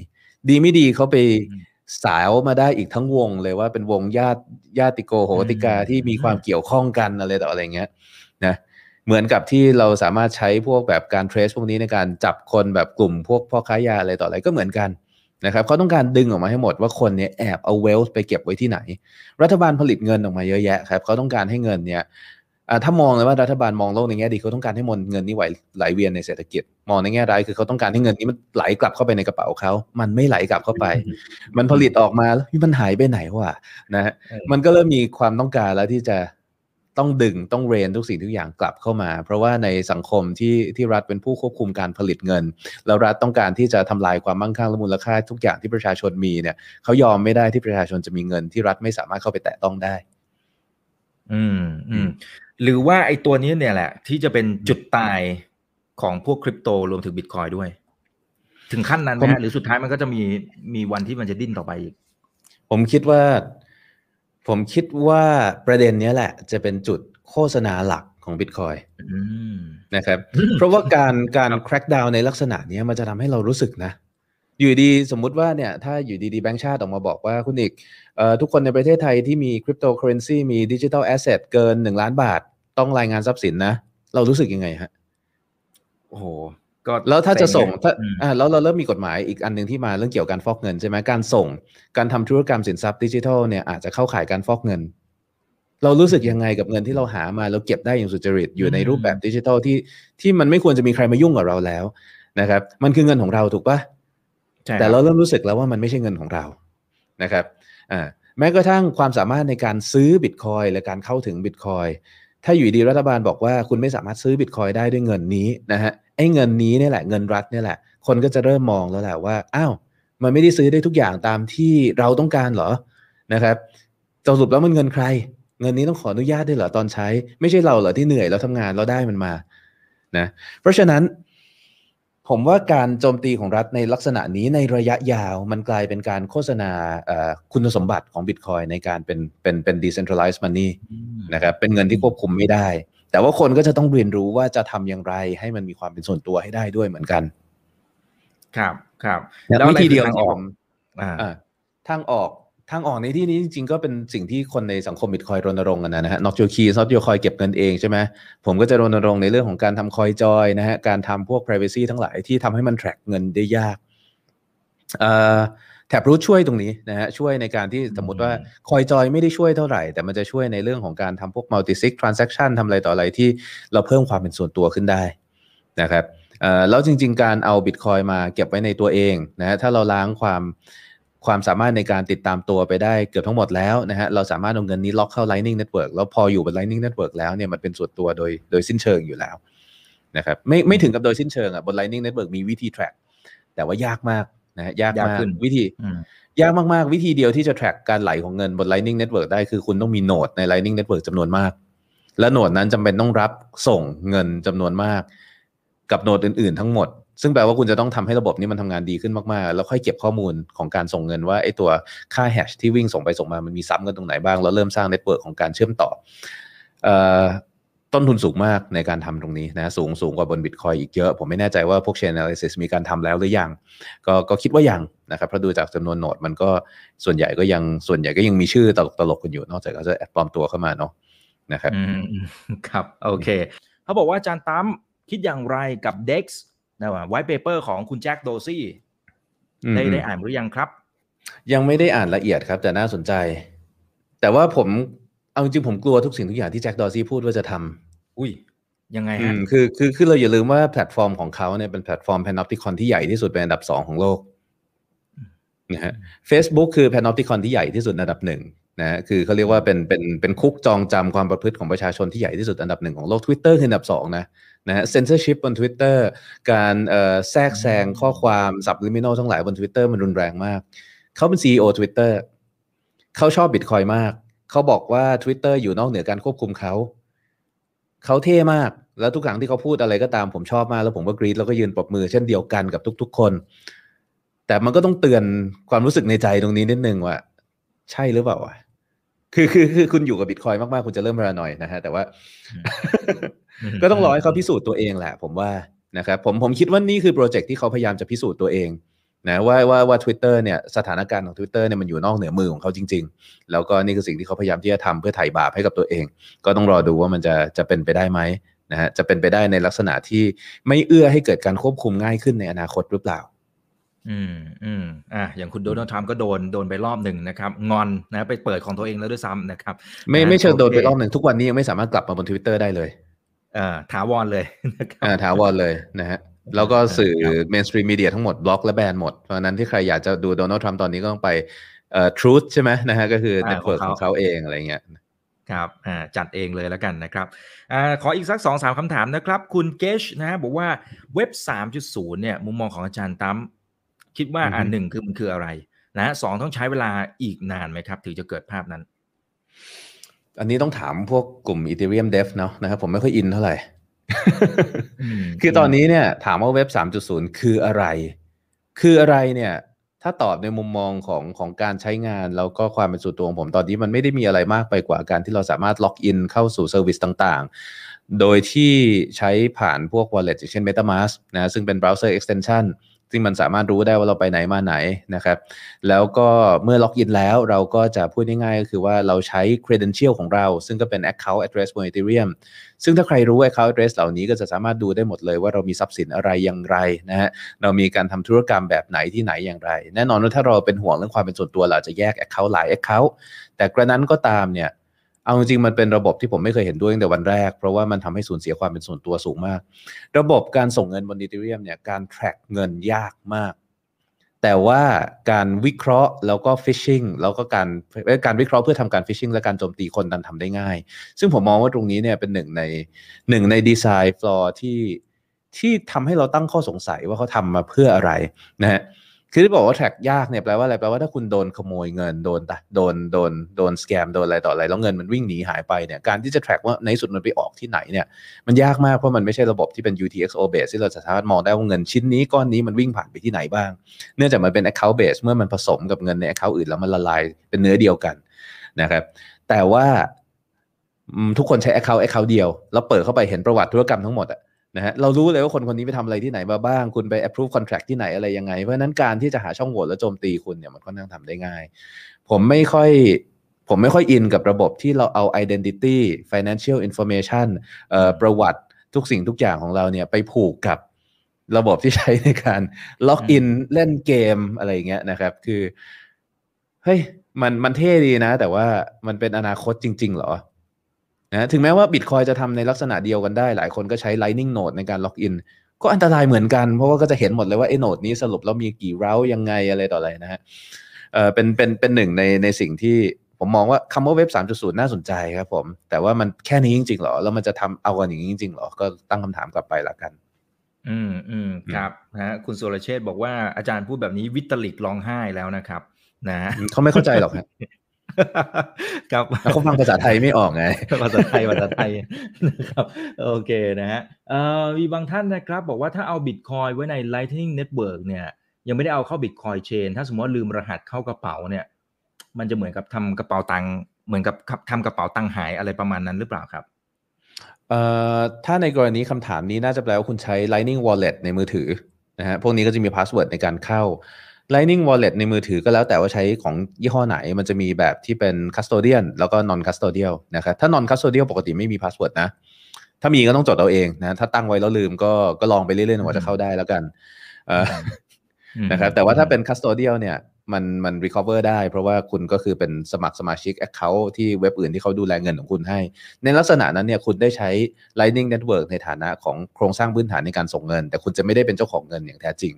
S2: ดีไม่ดีเขาไป
S1: อืม
S2: สาวมาได้อีกทั้งวงเลยว่าเป็นวงญาติญาติโกโหติกา
S1: อืม
S2: ที่มีความเกี่ยวข้องกันอะไรต่ออะไรเงี้ยนะเหมือนกับที่เราสามารถใช้พวกแบบการ trace พวกนี้ในการจับคนแบบกลุ่มพวกพ่อค้ายาอะไรต่ออะไรก็เหมือนกัน นะครับเขาต้องการดึงออกมาให้หมดว่าคนเนี่ยแอบเอาเวลส์ไปเก็บไว้ที่ไหน รัฐบาลผลิตเงินออกมาเยอะแยะครับเขาต้องการให้เงินเนี่ยถ้ามองเลยว่ารัฐบาลมองโลกในแง่ดีเขาต้องการให้มนเงินนี้ไหลไหลเวียนในเศรษฐกิจ มองในแง่ร้ายคือเขาต้องการให้เงินนี้มันไหลกลับเข้าไปในกระเป๋าเขามันไม่ไหลกลับเข้าไป มันผลิตออกมาแล้วมันหายไปไหนวะนะฮะมันก็เริ่มมีความต้องการแล้วที่จะ ต้องดึงต้องเรนทุกสิ่งทุกอย่างกลับเข้ามา เพราะว่าในสังคมที่ที่รัฐเป็นผู้ควบคุมการผลิตเงิน แล้วรัฐต้องการที่จะทำลายความมั่งคั่งและมูลค่าทุกอย่างที่ประชาชนมีเนี่ยเขายอมไม่ได้ที่ประชาชนจะมีเงินที่รัฐไม่สามารถเข้าไปแตะต้องได้
S1: อืมอืมหรือว่าไอ้ตัวนี้เนี่ยแหละ ที่จะเป็นจุดตายของพวกคริปโตรวมถึงบิตคอยด้วย ถึงขั้นนั้นไหมหรือสุดท้ายมันก็จะมีมีวันที่มันจะดิ้นต่อไปอีก
S2: ผมคิดว่า ผมคิดว่าประเด็นนี้แหละ จะเป็นจุดโฆษณาหลักของบิตคอยนะครับ เพราะว่าการการ crack down ในลักษณะนี้มันจะทำให้เรารู้สึกนะ อยู่ดีสมมุติว่าเนี่ย ถ้าอยู่ดีๆแบงค์ชาติออกมาบอกว่าคุณอีกทุกคนในประเทศไทยที่มีคริปโตเคอเรนซีมี digital asset เกินหนึ่งล้านบาท ต้องรายงานทรัพย์สินนะ เรารู้สึกยังไงฮะ
S1: โอ้โห
S2: ก็แล้วถ้าจะส่งถ้าอ่าแล้วเราเริ่มมีกฎหมายอีกอันหนึ่งที่มาเรื่องเกี่ยวกับการฟอกเงินใช่ไหมการส่งการทำธุรกรรมสินทรัพย์ดิจิทัลเนี่ยอาจจะเข้าข่ายการฟอกเงิน เรารู้สึกยังไงกับเงินที่เราหามาเราเก็บได้อย่างสุจริตอยู่ในรูปแบบดิจิทัลที่ที่มันไม่ควรจะมีใครมายุ่งกับเราแล้วนะครับ มันคือเงินของเราถูกปะแต่เราเริ่มรู้สึกแล้วว่ามันไม่ใช่เงินของเรานะครับอ่าแม้กระทั่งความสามารถในการซื้อบิตคอยและการเข้าถึงบิตคอยถ้าอยู่ดีรัฐบาลบอกว่าคุณไม่สามารถซื้อบิตคอยได้ด้วยเงินนี้นะฮะไอ้เงินนี้เนี่ยแหละเงินรัฐเนี่ยแหละ คนก็จะเริ่มมองแล้วแหละว่าอ้าวมันไม่ได้ซื้อได้ทุกอย่างตามที่เราต้องการเหรอนะครับสรุปแล้วมันเงินใคร เงินนี้ต้องขออนุญาตด้วยเหรอตอนใช้ ไม่ใช่เราเหรอที่เหนื่อยแล้วทำงานเราได้มันมานะเพราะฉะนั้น ผมว่าการโจมตีของรัฐในลักษณะนี้ในระยะยาวมันกลายเป็นการโฆษณาคุณสมบัติของบิตคอยในการเป็นเป็นเป็น decentralized money นะครับเป็นเงินที่ควบคุมไม่ได้ แต่ว่าคนก็จะต้องเรียนรู้ว่าจะทำอย่างไร ให้มันมีความเป็นส่วนตัวให้ได้ด้วยเหมือนกัน
S1: ครับครับ
S2: แล้ววิธีเดียวที่ผมทางออกทางออกในที่นี้จริงๆก็เป็นสิ่งที่คนในสังคมบิตคอยรณรงค์กันนะฮะ not your keys not your coin เก็บเงินเองใช่ไหมผมก็จะรณรงค์ในเรื่องของการทำคอยจอยนะฮะการทำพวก privacy ทั้งหลายที่ทำให้มัน track เงินได้ยาก แท็บรูทช่วยตรงนี้นะฮะช่วยในการที่สมมติว่าคอยจอยไม่ได้ช่วยเท่าไหร่ แต่มันจะช่วยในเรื่องของการทำพวก multi sig transaction ทำอะไรต่ออะไรที่เราเพิ่มความเป็นส่วนตัวขึ้นได้นะครับแล้วจริง ๆ การเอาบิตคอยมาเก็บไว้ในตัวเองนะฮะถ้าเราล้างความความสามารถในการติดตามตัวไปได้เกือบทั้งหมดแล้วนะฮะเราสามารถเอาเงินนี้ล็อกเข้า Lightning Network แล้วพออยู่บน Lightning Network แล้วเนี่ยมันเป็นส่วนตัวโดยโดยสิ้นเชิงอยู่แล้วนะครับไม่ไม่ถึงกับโดยสิ้นเชิงอะบน Lightning Network มีวิธี track แต่ว่ายากมาก นะฮะยากมากวิธี ยากมากๆ วิธีเดียวที่จะ track การไหลของเงินบน Lightning Network ได้คือคุณต้องมี node ใน Lightning Network จำนวนมาก และ node นั้นจำเป็นต้องรับส่งเงินจำนวนมาก กับ node อื่น ๆ ทั้งหมด ซึ่งแปลว่าคุณจะต้องทำให้ระบบนี้มันทำงานดีขึ้นมากๆ แล้วค่อยเก็บข้อมูลของการส่งเงินว่าไอ้ตัวค่า hash ที่วิ่งส่งไปส่งมามันมีซ้ำกันตรงไหนบ้างแล้วเริ่มสร้าง network ของการเชื่อมต่อ ต้นทุนสูงมากในการทำตรงนี้นะสูงสูงกว่าบนบิตคอยอีกเยอะ ผมไม่แน่ใจว่าพวกเชน analysis มีการทำแล้วหรือยัง ก็ก็คิดว่ายังนะครับเพราะดูจากจำนวน node มันก็ส่วนใหญ่ก็ยังส่วนใหญ่ก็ยังมีชื่อตลกตลกกันอยู่ นอกจากเขาจะแอบปลอมตัวเข้ามาเนาะนะครับ
S1: ครับ โอเค เขาบอกว่าอาจารย์ตั้มคิดอย่างไรกับ DEX นะว่า white paper ของคุณ Jack Dorsey ได้ได้อ่านหรือยังครับ
S2: ยังไม่ได้อ่านละเอียดครับ แต่น่าสนใจ แต่ว่าผม เอาจริงผมกลัวทุกสิ่งทุกอย่างที่ Jack Dorsey พูดว่าจะทำ
S1: อุ้ยยังไงฮะ
S2: คือคือคือเราอย่าลืมว่าแพลตฟอร์มของเขาเนี่ยเป็นแพลตฟอร์ม panopticon ที่ใหญ่ที่สุดเป็นอันดับสองของโลกนะฮะเฟซบุ๊กคือ panopticon ที่ใหญ่ที่สุดอันดับหนึ่งนะคือเขาเรียกว่าเป็นเป็นเป็นคุกจองจำความประพฤติของประชาชนที่ใหญ่ที่สุดอันดับหนึ่งของโลก Twitter คืออันดับสองนะนะฮะเซนเซอร์ชิพบน Twitter การแทรกแซงข้อความ subliminal ทั้งหลายบน Twitter มันรุนแรงมาก เขาเป็น CEO Twitter เขาชอบบิตคอยมาก เขาบอกว่า Twitter อยู่นอกเหนือการควบคุมเขา เขาเท่มาก แล้วทุกครั้งที่เขาพูดอะไรก็ตามผมชอบมาก แล้วผมก็กรี๊ดแล้วก็ยืนปรบมือเช่นเดียวกันกับทุก ๆ คน แต่มันก็ต้องเตือนความรู้สึกในใจตรงนี้นิดนึงว่า ใช่หรือเปล่าวะคือคือคือคุณอยู่กับบิตคอยมากๆ คุณจะเริ่มระหน่อยนะฮะ แต่ว่า ก็ต้องรอให้เขาพิสูจน์ตัวเองแหละ ผมว่านะครับผมผมคิดว่านี่คือโปรเจกต์ที่เขาพยายามจะพิสูจน์ตัวเอง นะว่าว่าว่า Twitter เนี่ยสถานการณ์ของ Twitter เนี่ยมันอยู่นอกเหนือมือของเขาจริง ๆ แล้วก็นี่คือสิ่งที่เขาพยายามที่จะทำเพื่อไถ่บาปให้กับตัวเอง ก็ต้องรอดูว่ามันจะจะเป็นไปได้ไหมนะฮะจะเป็นไปได้ในลักษณะที่ไม่เอื้อให้เกิดการควบคุมง่ายขึ้นในอนาคตหรือเปล่า
S1: อืมอืมอ่าอย่างคุณโดนัลด์ทรัมป์ก็โดนโดนไปรอบหนึ่งนะครับงอนนะไปเปิดของตัวเองแล้วด้วยซ้ำนะครับ
S2: ไม่ไม่เชิงโดนไปรอบหนึ่งทุกวันนี้ยังไม่สามารถกลับมาบนทวิตเตอร์ได้เลย
S1: เอ่อถาวรเลยนะครับ
S2: อ่าถาวรเลยนะฮะ แล้วก็สื่อ mainstream media ทั้งหมดบล็อกและแบนหมด เพราะฉะนั้นที่ใครอยากจะดูโดนัลด์ทรัมป์ตอนนี้ก็ต้องไปเอ่อ Truth ใช่ไหมนะฮะก็คือ network ของเขาเองอะไรเงี้ย
S1: ครับอ่าจัดเองเลยแล้วกันนะครับอ่าขออีกสักสองสามคำถามนะครับ คุณเกชนะฮะบอกว่าเว็บ 3.0 เนี่ย มุมมองของอาจารย์ตั้มคิดว่าอ่าหนึ่งคือมันคืออะไรนะสองต้องใช้เวลาอีกนานไหมครับ ถึงจะเกิดภาพนั้น
S2: อันนี้ต้องถามพวกกลุ่ม Ethereum Dev เนาะนะครับผมไม่ค่อยอินเท่าไหร่ คือตอนนี้เนี่ย ถามว่าเว็บ 3.0 คืออะไร คืออะไรเนี่ย ถ้าตอบในมุมมองของของการใช้งานแล้วก็ความเป็นส่วนตัวของผมตอนนี้มันไม่ได้มีอะไรมากไปกว่าการที่เราสามารถล็อกอินเข้าสู่ service ต่างๆ โดยที่ใช้ผ่านพวก wallet อย่างเช่น MetaMask นะซึ่งเป็น browser extension ซึ่งมันสามารถรู้ได้ว่าเราไปไหนมาไหนนะครับ แล้วก็เมื่อล็อกอินแล้วเราก็จะพูดง่ายๆก็คือว่าเราใช้ credential ของเรา ซึ่งก็เป็น account address บน Ethereum ซึ่งถ้าใครรู้ account address เหล่านี้ก็จะสามารถดูได้หมดเลยว่าเรามีทรัพย์สินอะไรอย่างไรนะฮะเรามีการทำธุรกรรมแบบไหนที่ไหนอย่างไร แน่นอนว่าถ้าเราเป็นห่วงเรื่องความเป็นส่วนตัวเราจะแยก account หลาย account แต่กระนั้นก็ตามเนี่ย เอาจริงๆมันเป็นระบบที่ผมไม่เคยเห็นด้วยตั้งแต่วันแรก เพราะว่ามันทำให้สูญเสียความเป็นส่วนตัวสูงมาก ระบบการส่งเงินบน Ethereum เนี่ยการ track เงินยากมาก แต่ว่าการวิเคราะห์แล้วก็ phishing แล้วก็การการวิเคราะห์เพื่อทำการ phishing และการโจมตีคนนั้นทำได้ง่าย ซึ่งผมมองว่าตรงนี้เนี่ยเป็นหนึ่งในหนึ่งในดีไซน์ฟลอที่ที่ทำให้เราตั้งข้อสงสัยว่าเขาทำมาเพื่ออะไรนะฮะ คือที่บอกว่า track ยากเนี่ยแปลว่าอะไรแปลว่าถ้าคุณโดนขโมยเงินโดนโดนโดนโดนสแกมโดนอะไรต่ออะไรแล้วเงินมันวิ่งหนีหายไปเนี่ยการที่จะ track ว่าในสุดมันไปออกที่ไหนเนี่ยมันยากมากเพราะมันไม่ใช่ระบบที่เป็น UTXO base ที่เราสามารถมองได้ว่าเงินชิ้นนี้ก้อนนี้มันวิ่งผ่านไปที่ไหนบ้าง เนื่องจากมันเป็น account base เมื่อมันผสมกับเงินใน account อื่นแล้วมันละลายเป็นเนื้อเดียวกันนะครับแต่ว่าทุกคนใช้ account account เดียวแล้วเปิดเข้าไปเห็นประวัติธุรกรรมทั้งหมดอะ นะฮะเรารู้เลยว่าคนคนนี้ไปทำอะไรที่ไหนมาบ้าง คุณไป approve contract ที่ไหนอะไรยังไง เพราะนั้นการที่จะหาช่องโหว่และโจมตีคุณเนี่ยมันค่อนข้างทำได้ง่าย ผมไม่ค่อยผมไม่ค่อยอินกับระบบที่เราเอา identity financial information เอ่อประวัติทุกสิ่งทุกอย่างของเราเนี่ยไปผูกกับระบบที่ใช้ในการล็อกอินเล่นเกมอะไรเงี้ยนะครับ คือเฮ้ยมันมันเท่ดีนะ แต่ว่ามันเป็นอนาคตจริง ๆ เหรอ นะถึงแม้ว่าบิตคอยจะทำในลักษณะเดียวกันได้ หลายคนก็ใช้ Lightning Node ในการล็อกอินก็อันตรายเหมือนกัน เพราะว่าก็จะเห็นหมดเลยว่าไอ้ node นี้สรุปแล้วมีกี่เรายังไงอะไรต่ออะไรนะฮะเออเป็นเป็นเป็นหนึ่งในในสิ่งที่ผมมองว่าคำว่าเว็บ 3.0 น่าสนใจครับผม แต่ว่ามันแค่นี้จริงๆหรอ แล้วมันจะทำเอากันอย่างนี้จริงๆหรอ ก็ตั้งคำถามกลับไปละกัน
S1: อืมอืมครับนะฮะคุณสุรเชษฐ์บอกว่าอาจารย์พูดแบบนี้วิตลิกร้องไห้แล้วนะครับ นะ
S2: เขาไม่เข้าใจหรอกครับ
S1: ครับ
S2: เขาฟังภาษาไทยไม่ออกไง
S1: ภาษาไทยภาษาไทยนะครับโอเคนะฮะเอ่อมีบางท่านนะครับ บอกว่าถ้าเอาบิตคอยไว้ใน Lightning Network เนี่ย ยังไม่ได้เอาเข้าบิตคอยเชนถ้าสมมติว่าลืมรหัสเข้ากระเป๋าเนี่ย มันจะเหมือนกับทำกระเป๋าตังค์เหมือนกับทำกระเป๋าตังค์หายอะไรประมาณนั้นหรือเปล่าครับ
S2: เอ่อถ้าในกรณีคำถามนี้น่าจะแปลว่าคุณใช้ Lightning Wallet ในมือถือนะฮะพวกนี้ก็จะมี password ในการเข้า Lightning Wallet ในมือถือก็แล้วแต่ว่าใช้ของยี่ห้อไหน มันจะมีแบบที่เป็น custodial แล้วก็ non custodial นะครับ ถ้า non custodial ปกติไม่มี password นะ ถ้ามีก็ต้องจดเอาเองนะ ถ้าตั้งไว้แล้วลืมก็ก็ลองไปเรื่อยๆว่าจะเข้าได้แล้วกันเอ่อนะครับ แต่ว่าถ้าเป็น custodial เนี่ยมันมัน recover ได้ เพราะว่าคุณก็คือเป็นสมัครสมาชิก account ที่เว็บอื่นที่เขาดูแลเงินของคุณให้ ในลักษณะนั้นเนี่ยคุณได้ใช้ Lightning Network ในฐานะของโครงสร้างพื้นฐานในการส่งเงิน แต่คุณจะไม่ได้เป็นเจ้าของเงินอย่างแท้จริง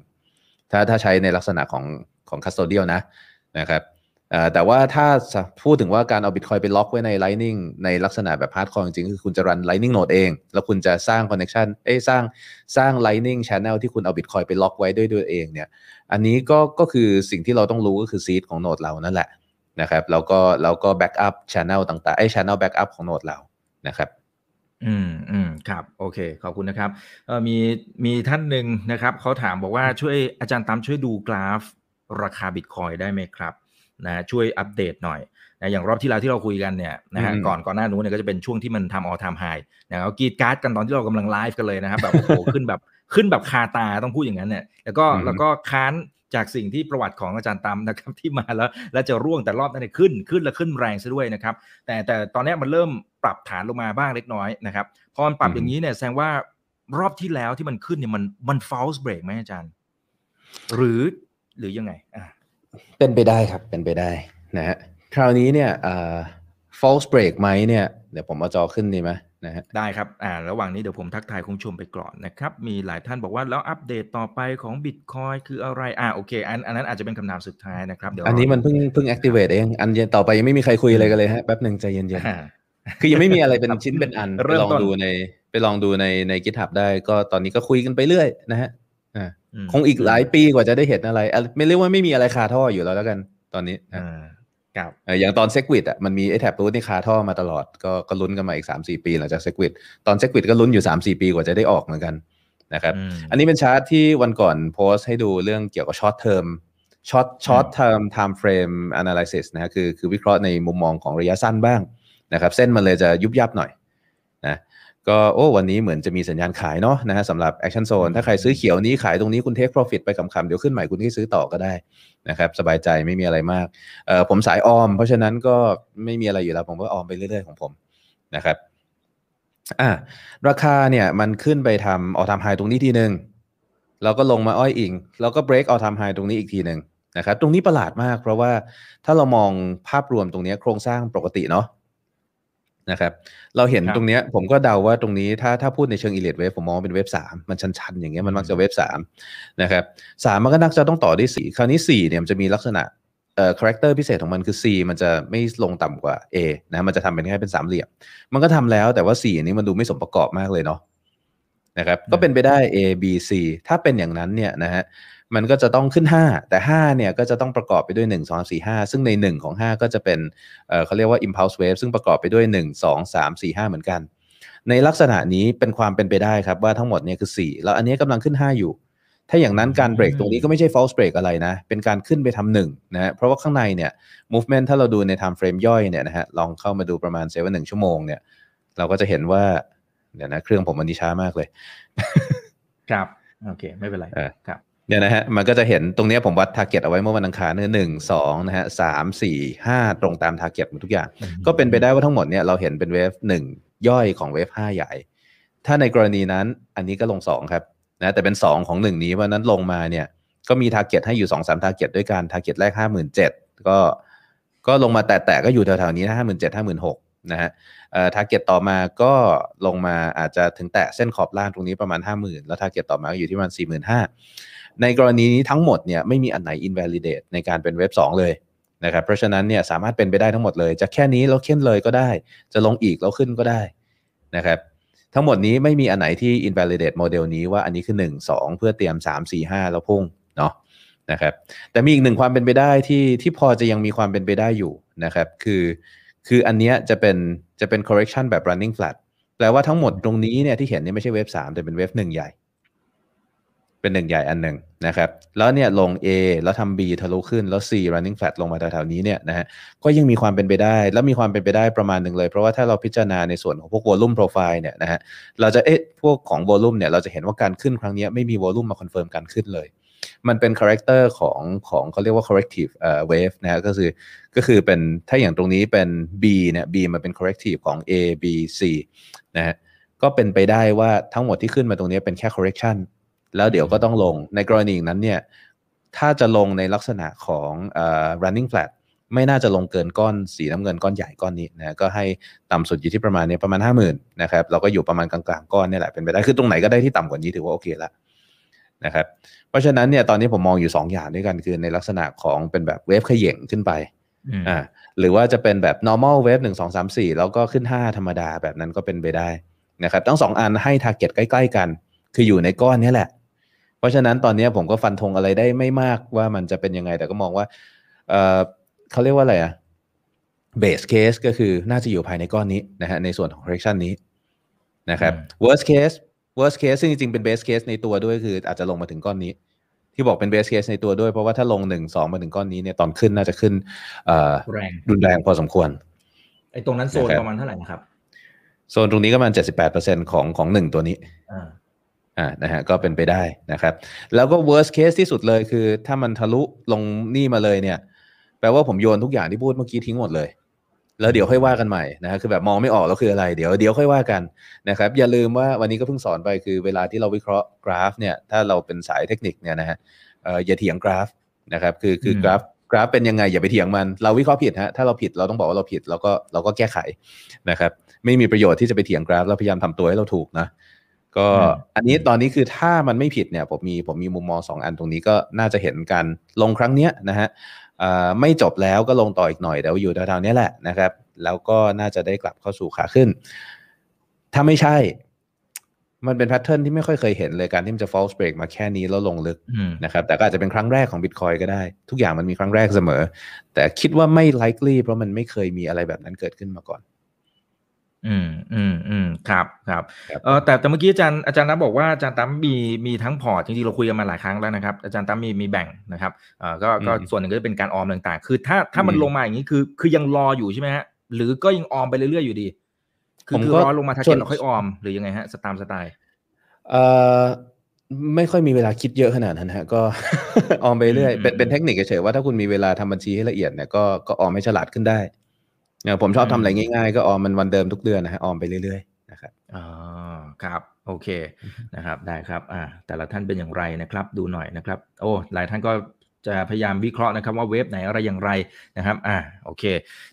S2: ถ้าถ้าใช้ในลักษณะของของ custodial นะนะครับแต่ว่าถ้าพูดถึงว่าการเอา Bitcoin ไปล็อกไว้ใน Lightning ในลักษณะแบบ hardcore จริงคือคุณจะรัน Lightning Node เอง แล้วคุณจะสร้าง connection เอ้สร้างสร้าง Lightning Channel ที่คุณเอา Bitcoin ไปล็อกไว้ด้วยด้วยเองเนี่ยอันนี้ก็ก็คือสิ่งที่เราต้องรู้ก็คือ seed ของโนดเรานั่นแหละนะครับแล้วก็แล้วก็ backup channel ต่างๆไอ้ channel backup ของโนดเรานะครับ
S1: อืมอืมครับ โอเค ขอบคุณนะครับเออมีมีท่านหนึ่งนะครับเขาถามบอกว่าช่วยอาจารย์ตามช่วยดูกราฟราคาบิตคอยได้ไหมครับนะช่วยอัปเดตหน่อยนะอย่างรอบที่แล้วที่เราคุยกันเนี่ยนะฮะก่อนก่อนหน้านู้นเนี่ยก็จะเป็นช่วงที่มันทำออทามไฮนะเรากีดการ์ดกันตอนที่เรากำลังไลฟ์กันเลยนะครับแบบโอ้โหขึ้นแบบขึ้นแบบคาตาต้องพูดอย่างนั้นเนี่ยแล้วก็แล้วก็ค้าน จากสิ่งที่ประวัติของอาจารย์ตามนะครับที่มาแล้วแล้วจะร่วงแต่รอบนั้นขึ้นขึ้นแล้วขึ้นแรงซะด้วยนะครับ แต่แต่ตอนนี้มันเริ่มปรับฐานลงมาบ้างเล็กน้อยนะครับพอมันปรับอย่างนี้เนี่ยแสดงว่ารอบที่แล้วที่มันขึ้นเนี่ยมันมัน false break ไหมอาจารย์ หรือหรือยังไงอ่า
S2: เป็นไปได้ครับเป็นไปได้นะฮะคราวนี้เนี่ย false break ไหมเนี่ยเดี๋ยวผมเอาจอขึ้นดีไหม นะฮะ
S1: ได้ครับอ่าระหว่างนี้เดี๋ยวผมทักทายคุณผู้ชมไปก่อนนะครับ มีหลายท่านบอกว่าแล้วอัปเดตต่อไปของ Bitcoin คืออะไรอ่าโอเคอันอันนั้นอาจจะเป็นคำถามสุดท้ายนะครับเดี๋ยว
S2: อันนี้มันเพิ่งเพิ่ง activate เอง อันอื่นต่อไปยังไม่มีใครคุยอะไรกันเลยฮะแป๊บหนึ่งใจเย็น
S1: อ่า
S2: ๆคือยังไม่มีอะไรเป็นชิ้นเป็นอัน
S1: เริ่
S2: ไป
S1: ม
S2: ลองดูในไปลองดูในใน GitHub ได้ก็ตอนนี้ก็คุยกันไปเรื่อยนะฮะอ่า
S1: อืม
S2: คงอีกหลายปีกว่าจะได้เห็นอะไรอะไม่เรียกว่าไม่มีอะไรคาท่ออยู่แล้วแล้วกัน ตอนนี้นะ
S1: อ่าครับ
S2: เอ่ออย่างตอน SegWit อะมันมีไอ้ Taproot นี่คาท่อมาตลอดก็ก็ลุ้นกันมาอีก 3 4 ปีหลังจาก SegWit ตอน SegWit ก็ลุ้นอยู่ 3 4 ปีกว่าจะได้ออกเหมือนกันนะครับ
S1: อืม
S2: อันนี้เป็นชาร์ตที่วันก่อนโพสต์ให้ดูเรื่องเกี่ยวกับ short term short short-term timeframe analysis นะฮะคือคือวิเคราะห์ในมุมมองของระยะสั้นบ้างนะครับเส้นมันเลยจะยุบยับหน่อยนะ ก็โอ้วันนี้เหมือนจะมีสัญญาณขายเนาะนะฮะสำหรับ action zone ถ้าใครซื้อเขียวนี้ขายตรงนี้คุณ take profit ไปขำๆเดี๋ยวขึ้นใหม่คุณที่ซื้อต่อก็ได้นะครับสบายใจไม่มีอะไรมากเอ่อผมสายออม เพราะฉะนั้นก็ไม่มีอะไรอยู่แล้วผมก็ออมไปเรื่อยๆของผมนะครับอะราคาเนี่ยมันขึ้นไปทำ all time high ตรงนี้ทีหนึ่งแล้วก็ลงมาอ้อยอิง แล้วก็ break all time high ตรงนี้อีกทีหนึ่งนะครับตรงนี้ประหลาดมาก เพราะว่าถ้าเรามองภาพรวมตรงนี้โครงสร้างปกติเนาะ นะครับเราเห็น
S1: ครับ
S2: ตรงเนี้ยผมก็เดาว่าตรงนี้ถ้าถ้าพูดในเชิง elite wave ผมมองว่าเป็นเวฟสามมันชันๆ อย่างเงี้ยมันมักจะเวฟสามนะครับสามมันก็นักจะต้องต่อด้วยสี่คราวนี้สี่เนี่ยมันจะมีลักษณะเอ่อ character พิเศษของมันคือ C มันจะไม่ลงต่ำกว่า A นะมันจะทำเป็นแค่เป็นสามเหลี่ยม มันก็ทำแล้วแต่ว่า 4 อันนี้มันดูไม่สมประกอบมากเลยเนาะนะครับก็เป็นไปได้ A B C ถ้าเป็นอย่างนั้นเนี่ยนะฮะ มันก็จะต้องขึ้น 5 แต่ 5 เนี่ยก็จะต้องประกอบไปด้วย 1 2 4 5 ซึ่งใน 1 ของ 5 ก็จะเป็นเอ่อเขาเรียกว่า impulse wave ซึ่งประกอบไปด้วย 1 2 3 4 5 เหมือนกัน ในลักษณะนี้เป็นความเป็นไปได้ครับว่าทั้งหมดเนี่ยคือ 4 แล้วอันนี้กำลังขึ้น 5 อยู่ ถ้าอย่างนั้นการเบรกตรงนี้ก็ไม่ใช่ false break อะไรนะ เป็นการขึ้นไปทำหนึ่งนะฮะเพราะว่าข้างในเนี่ย movement ถ้าเราดูใน time frame ย่อยเนี่ยนะฮะลองเข้ามาดูประมาณเซเว่นหนึ่งชั่วโมงเนี่ยเราก็จะเห็นว่าเดี๋ยวนะเครื่องผมมันนี้ช้ามากเลย
S1: ครับโอเคไม่เป็นไร
S2: เออ
S1: ครับ
S2: เนี่ยนะฮะมันก็จะเห็นตรงเนี้ยผมวัด target เอาไว้เมื่อวันอังคารเนี่ยหนึ่งสองนะฮะสามสี่ห้าตรงตาม target หมดทุกอย่าง ก็เป็นไปได้ว่าทั้งหมดเนี่ยเราเห็นเป็นเวฟหนึ่งย่อยของเวฟห้าใหญ่ ถ้าในกรณีนั้นอันนี้ก็ลงสองครับนะแต่เป็นสองของหนึ่งนี้เพราะฉะนั้นลงมาเนี่ยก็มี target ให้อยู่สองสาม target ด้วยกัน target แรกห้าหมื่นเจ็ดก็ก็ลงมาแตะๆก็อยู่แถวๆนี้ห้าหมื่นเจ็ดห้าหมื่นหกนะฮะเอ่อ target ต่อมาก็ลงมาอาจจะถึงแตะเส้นขอบล่างตรงนี้ประมาณ 50,000 แล้ว target ต่อมาก็อยู่ที่ประมาณ 45,000 ในกรณีนี้ทั้งหมดเนี่ยไม่มีอันไหน invalidate ในการเป็นเว็บ 2 เลยนะครับเพราะฉะนั้นเนี่ยสามารถเป็นไปได้ทั้งหมดเลย จะแค่นี้แล้วขึ้นเลยก็ได้ จะลงอีกแล้วขึ้นก็ได้นะครับทั้งหมดนี้ไม่มีอันไหนที่ invalidate โมเดลนี้ว่าอันนี้คือ 1 2 เพื่อเตรียม 3 4 5 แล้วพุ่งเนาะนะครับแต่มีอีกหนึ่งความเป็นไปได้ที่ที่พอจะยังมีความเป็นไปได้อยู่นะครับคือคืออันเนี้ยจะเป็นจะเป็น correction แบบ running flat แปลว่าทั้งหมดตรงนี้เนี่ยที่เห็นเนี่ยไม่ใช่เว็บ3แต่เป็นเว็บหนึ่งใหญ่ เป็นหนึ่งใหญ่อันหนึ่งนะครับ แล้วเนี่ยลง A แล้วทำ B ทะลุขึ้นแล้ว C running flat ลงมาแถวๆนี้เนี่ยนะฮะก็ยังมีความเป็นไปได้ แล้วมีความเป็นไปได้ประมาณหนึ่งเลย เพราะว่าถ้าเราพิจารณาในส่วนของพวก volume profile เนี่ยนะฮะเราจะเอ๊ะพวกของ volume เนี่ยเราจะเห็นว่าการขึ้นครั้งนี้ไม่มี volume มา confirm การขึ้นเลย มันเป็น character ของของเขาเรียกว่า corrective wave นะฮะก็คือก็คือเป็นถ้าอย่างตรงนี้เป็น B เนี่ย B มันเป็น corrective ของ A B C นะฮะก็เป็นไปได้ว่าทั้งหมดที่ขึ้นมาตรงนี้เป็นแค่ correction แล้วเดี๋ยวก็ต้องลงในกรณีนั้นเนี่ยถ้าจะลงในลักษณะของเอ่อ running flat ไม่น่าจะลงเกินก้อนสีน้ำเงินก้อนใหญ่ก้อนนี้นะก็ให้ต่ำสุดอยู่ที่ประมาณนี้ประมาณ 5 0,000นะครับเราก็อยู่ประมาณกลางๆก้อนนี่แหละเป็นไปได้คือตรงไหนก็ได้ที่ต่ำกว่านี้ถือว่าโอเคละนะครับเพราะฉะนั้นเนี่ยตอนนี้ผมมองอยู่ 2 อย่างด้วยกันคือในลักษณะของเป็นแบบเวฟเขย่งขึ้นไป
S1: อืม
S2: อ่าหรือว่าจะเป็นแบบ normal wave หนึ่งสองสามสี่แล้วก็ขึ้น 5 ธรรมดาแบบนั้นก็เป็นไปได้นะครับทั้งสองอันให้ target ใกล้ ๆ กัน คืออยู่ในก้อนนี้แหละ เพราะฉะนั้นตอนนี้ผมก็ฟันธงอะไรได้ไม่มากว่ามันจะเป็นยังไง แต่ก็มองว่าเออเขาเรียกว่าอะไรอะ base case ก็คือน่าจะอยู่ภายในก้อนนี้นะฮะในส่วนของ correction นี้นะครับ worst case worst case ซึ่งจริงๆ เป็น base case ในตัวด้วยคืออาจจะลงมาถึงก้อนนี้ ที่บอกเป็น base case ในตัวด้วย เพราะว่าถ้าลงหนึ่งสองมาถึงก้อนนี้เนี่ยตอนขึ้นน่าจะขึ้นเอ่อ
S1: แรง
S2: รุนแรงพอสมควร
S1: ไอ้ตรงนั้นโซน
S2: นะครับ
S1: ประมาณเท่าไหร่นะครับ
S2: โซนตรงนี้ก็ประมาณ78%ของของหนึ่งตัวนี้
S1: อ่า
S2: อ่านะฮะก็เป็นไปได้นะครับ แล้วก็ worst case ที่สุดเลยคือ ถ้ามันทะลุลงนี่มาเลยเนี่ย แปลว่าผมโยนทุกอย่างที่พูดเมื่อกี้ทิ้งหมดเลย แล้วเดี๋ยวค่อยว่ากันใหม่นะฮะคือแบบมองไม่ออกแล้วคืออะไร เดี๋ยวเดี๋ยวค่อยว่ากันนะครับ อย่าลืมว่าวันนี้ก็เพิ่งสอนไปคือเวลาที่เราวิเคราะห์กราฟเนี่ยถ้าเราเป็นสายเทคนิคเนี่ยนะฮะเอ่ออย่าเถียงกราฟนะครับคือคือ
S1: ม
S2: กราฟกราฟเป็นยังไงอย่าไปเถียงมัน เราวิเคราะห์ผิดฮะถ้าเราผิดเราต้องบอกว่าเราผิดเราก็เราก็แก้ไขนะครับ ไม่มีประโยชน์ที่จะไปเถียงกราฟเราพยายามทำตัวให้เราถูกนะ ก็
S1: อืม
S2: อันนี้ตอนนี้คือถ้ามันไม่ผิดเนี่ยผมมีผมมีมุมมองสองอันตรงนี้ก็น่าจะเห็นกันลงครั้งเนี้ยนะฮะอ่าไม่จบแล้วก็ลงต่ออีกหน่อยเดี๋ยวอยู่แถวๆเนี้ยแหละนะครับ แล้วก็น่าจะได้กลับเข้าสู่ขาขึ้น ถ้าไม่ใช่ มันเป็นแพทเทิร์นที่ไม่ค่อยเคยเห็นเลยการที่มันจะ false break มาแค่นี้แล้วลงลึก
S1: อืม
S2: นะครับ แต่ก็อาจจะเป็นครั้งแรกของ Bitcoin ก็ได้ ทุกอย่างมันมีครั้งแรกเสมอ แต่คิดว่าไม่ likely เพราะมันไม่เคยมีอะไรแบบนั้นเกิดขึ้นมาก่อน
S1: อืมอืมอืมครับครับ
S2: ครับ
S1: เออแต่แต่เมื่อกี้อาจารย์อาจารย์นับบอกว่าอาจารย์ตั้มมีมีทั้งพอร์ตจริงๆเราคุยกันมาหลายครั้งแล้วนะครับ อาจารย์ตั้มมีมีแบ่งนะครับเออก็ก็
S2: อืม
S1: ส่วนหนึ่งก็จะเป็นการออมต่างๆ คือถ้าถ้ามัน
S2: อืม
S1: ลงมาอย่างนี้คือคือยังรออยู่ใช่ไหมฮะหรือก็ยังออมไปเรื่อยๆอยู่ดี คือ
S2: ผม
S1: คือ
S2: ก็
S1: รอลงมาทาร์
S2: ส่
S1: เก็
S2: วน
S1: ตเราค่อยออมหรือยังไงฮะสตามสไตล์
S2: เอ่อไม่ค่อยมีเวลาคิดเยอะขนาดนั้นฮะก็ออมไปเรื่อย
S1: อืม
S2: เป็นเป็นเทคนิคเฉยๆว่าถ้าคุณมีเวลาทำบัญชีให้ละเอียดเนี่ยก็ก็ออมให้ฉลาดขึ้นได้ เนี่ยผมชอบทำอะไรง่ายๆ ก็ออมมันวันเดิมทุกเดือนนะฮะออมไปเรื่อยๆนะครับ
S1: อ๋อครับ โอเคนะครับ ได้ครับอ่าแต่ละท่านเป็นอย่างไรนะครับ ดูหน่อยนะครับ โอ้หลายท่านก็จะพยายามวิเคราะห์นะครับว่าเว็บไหนอะไรอย่างไรนะครับ อ่า โอเค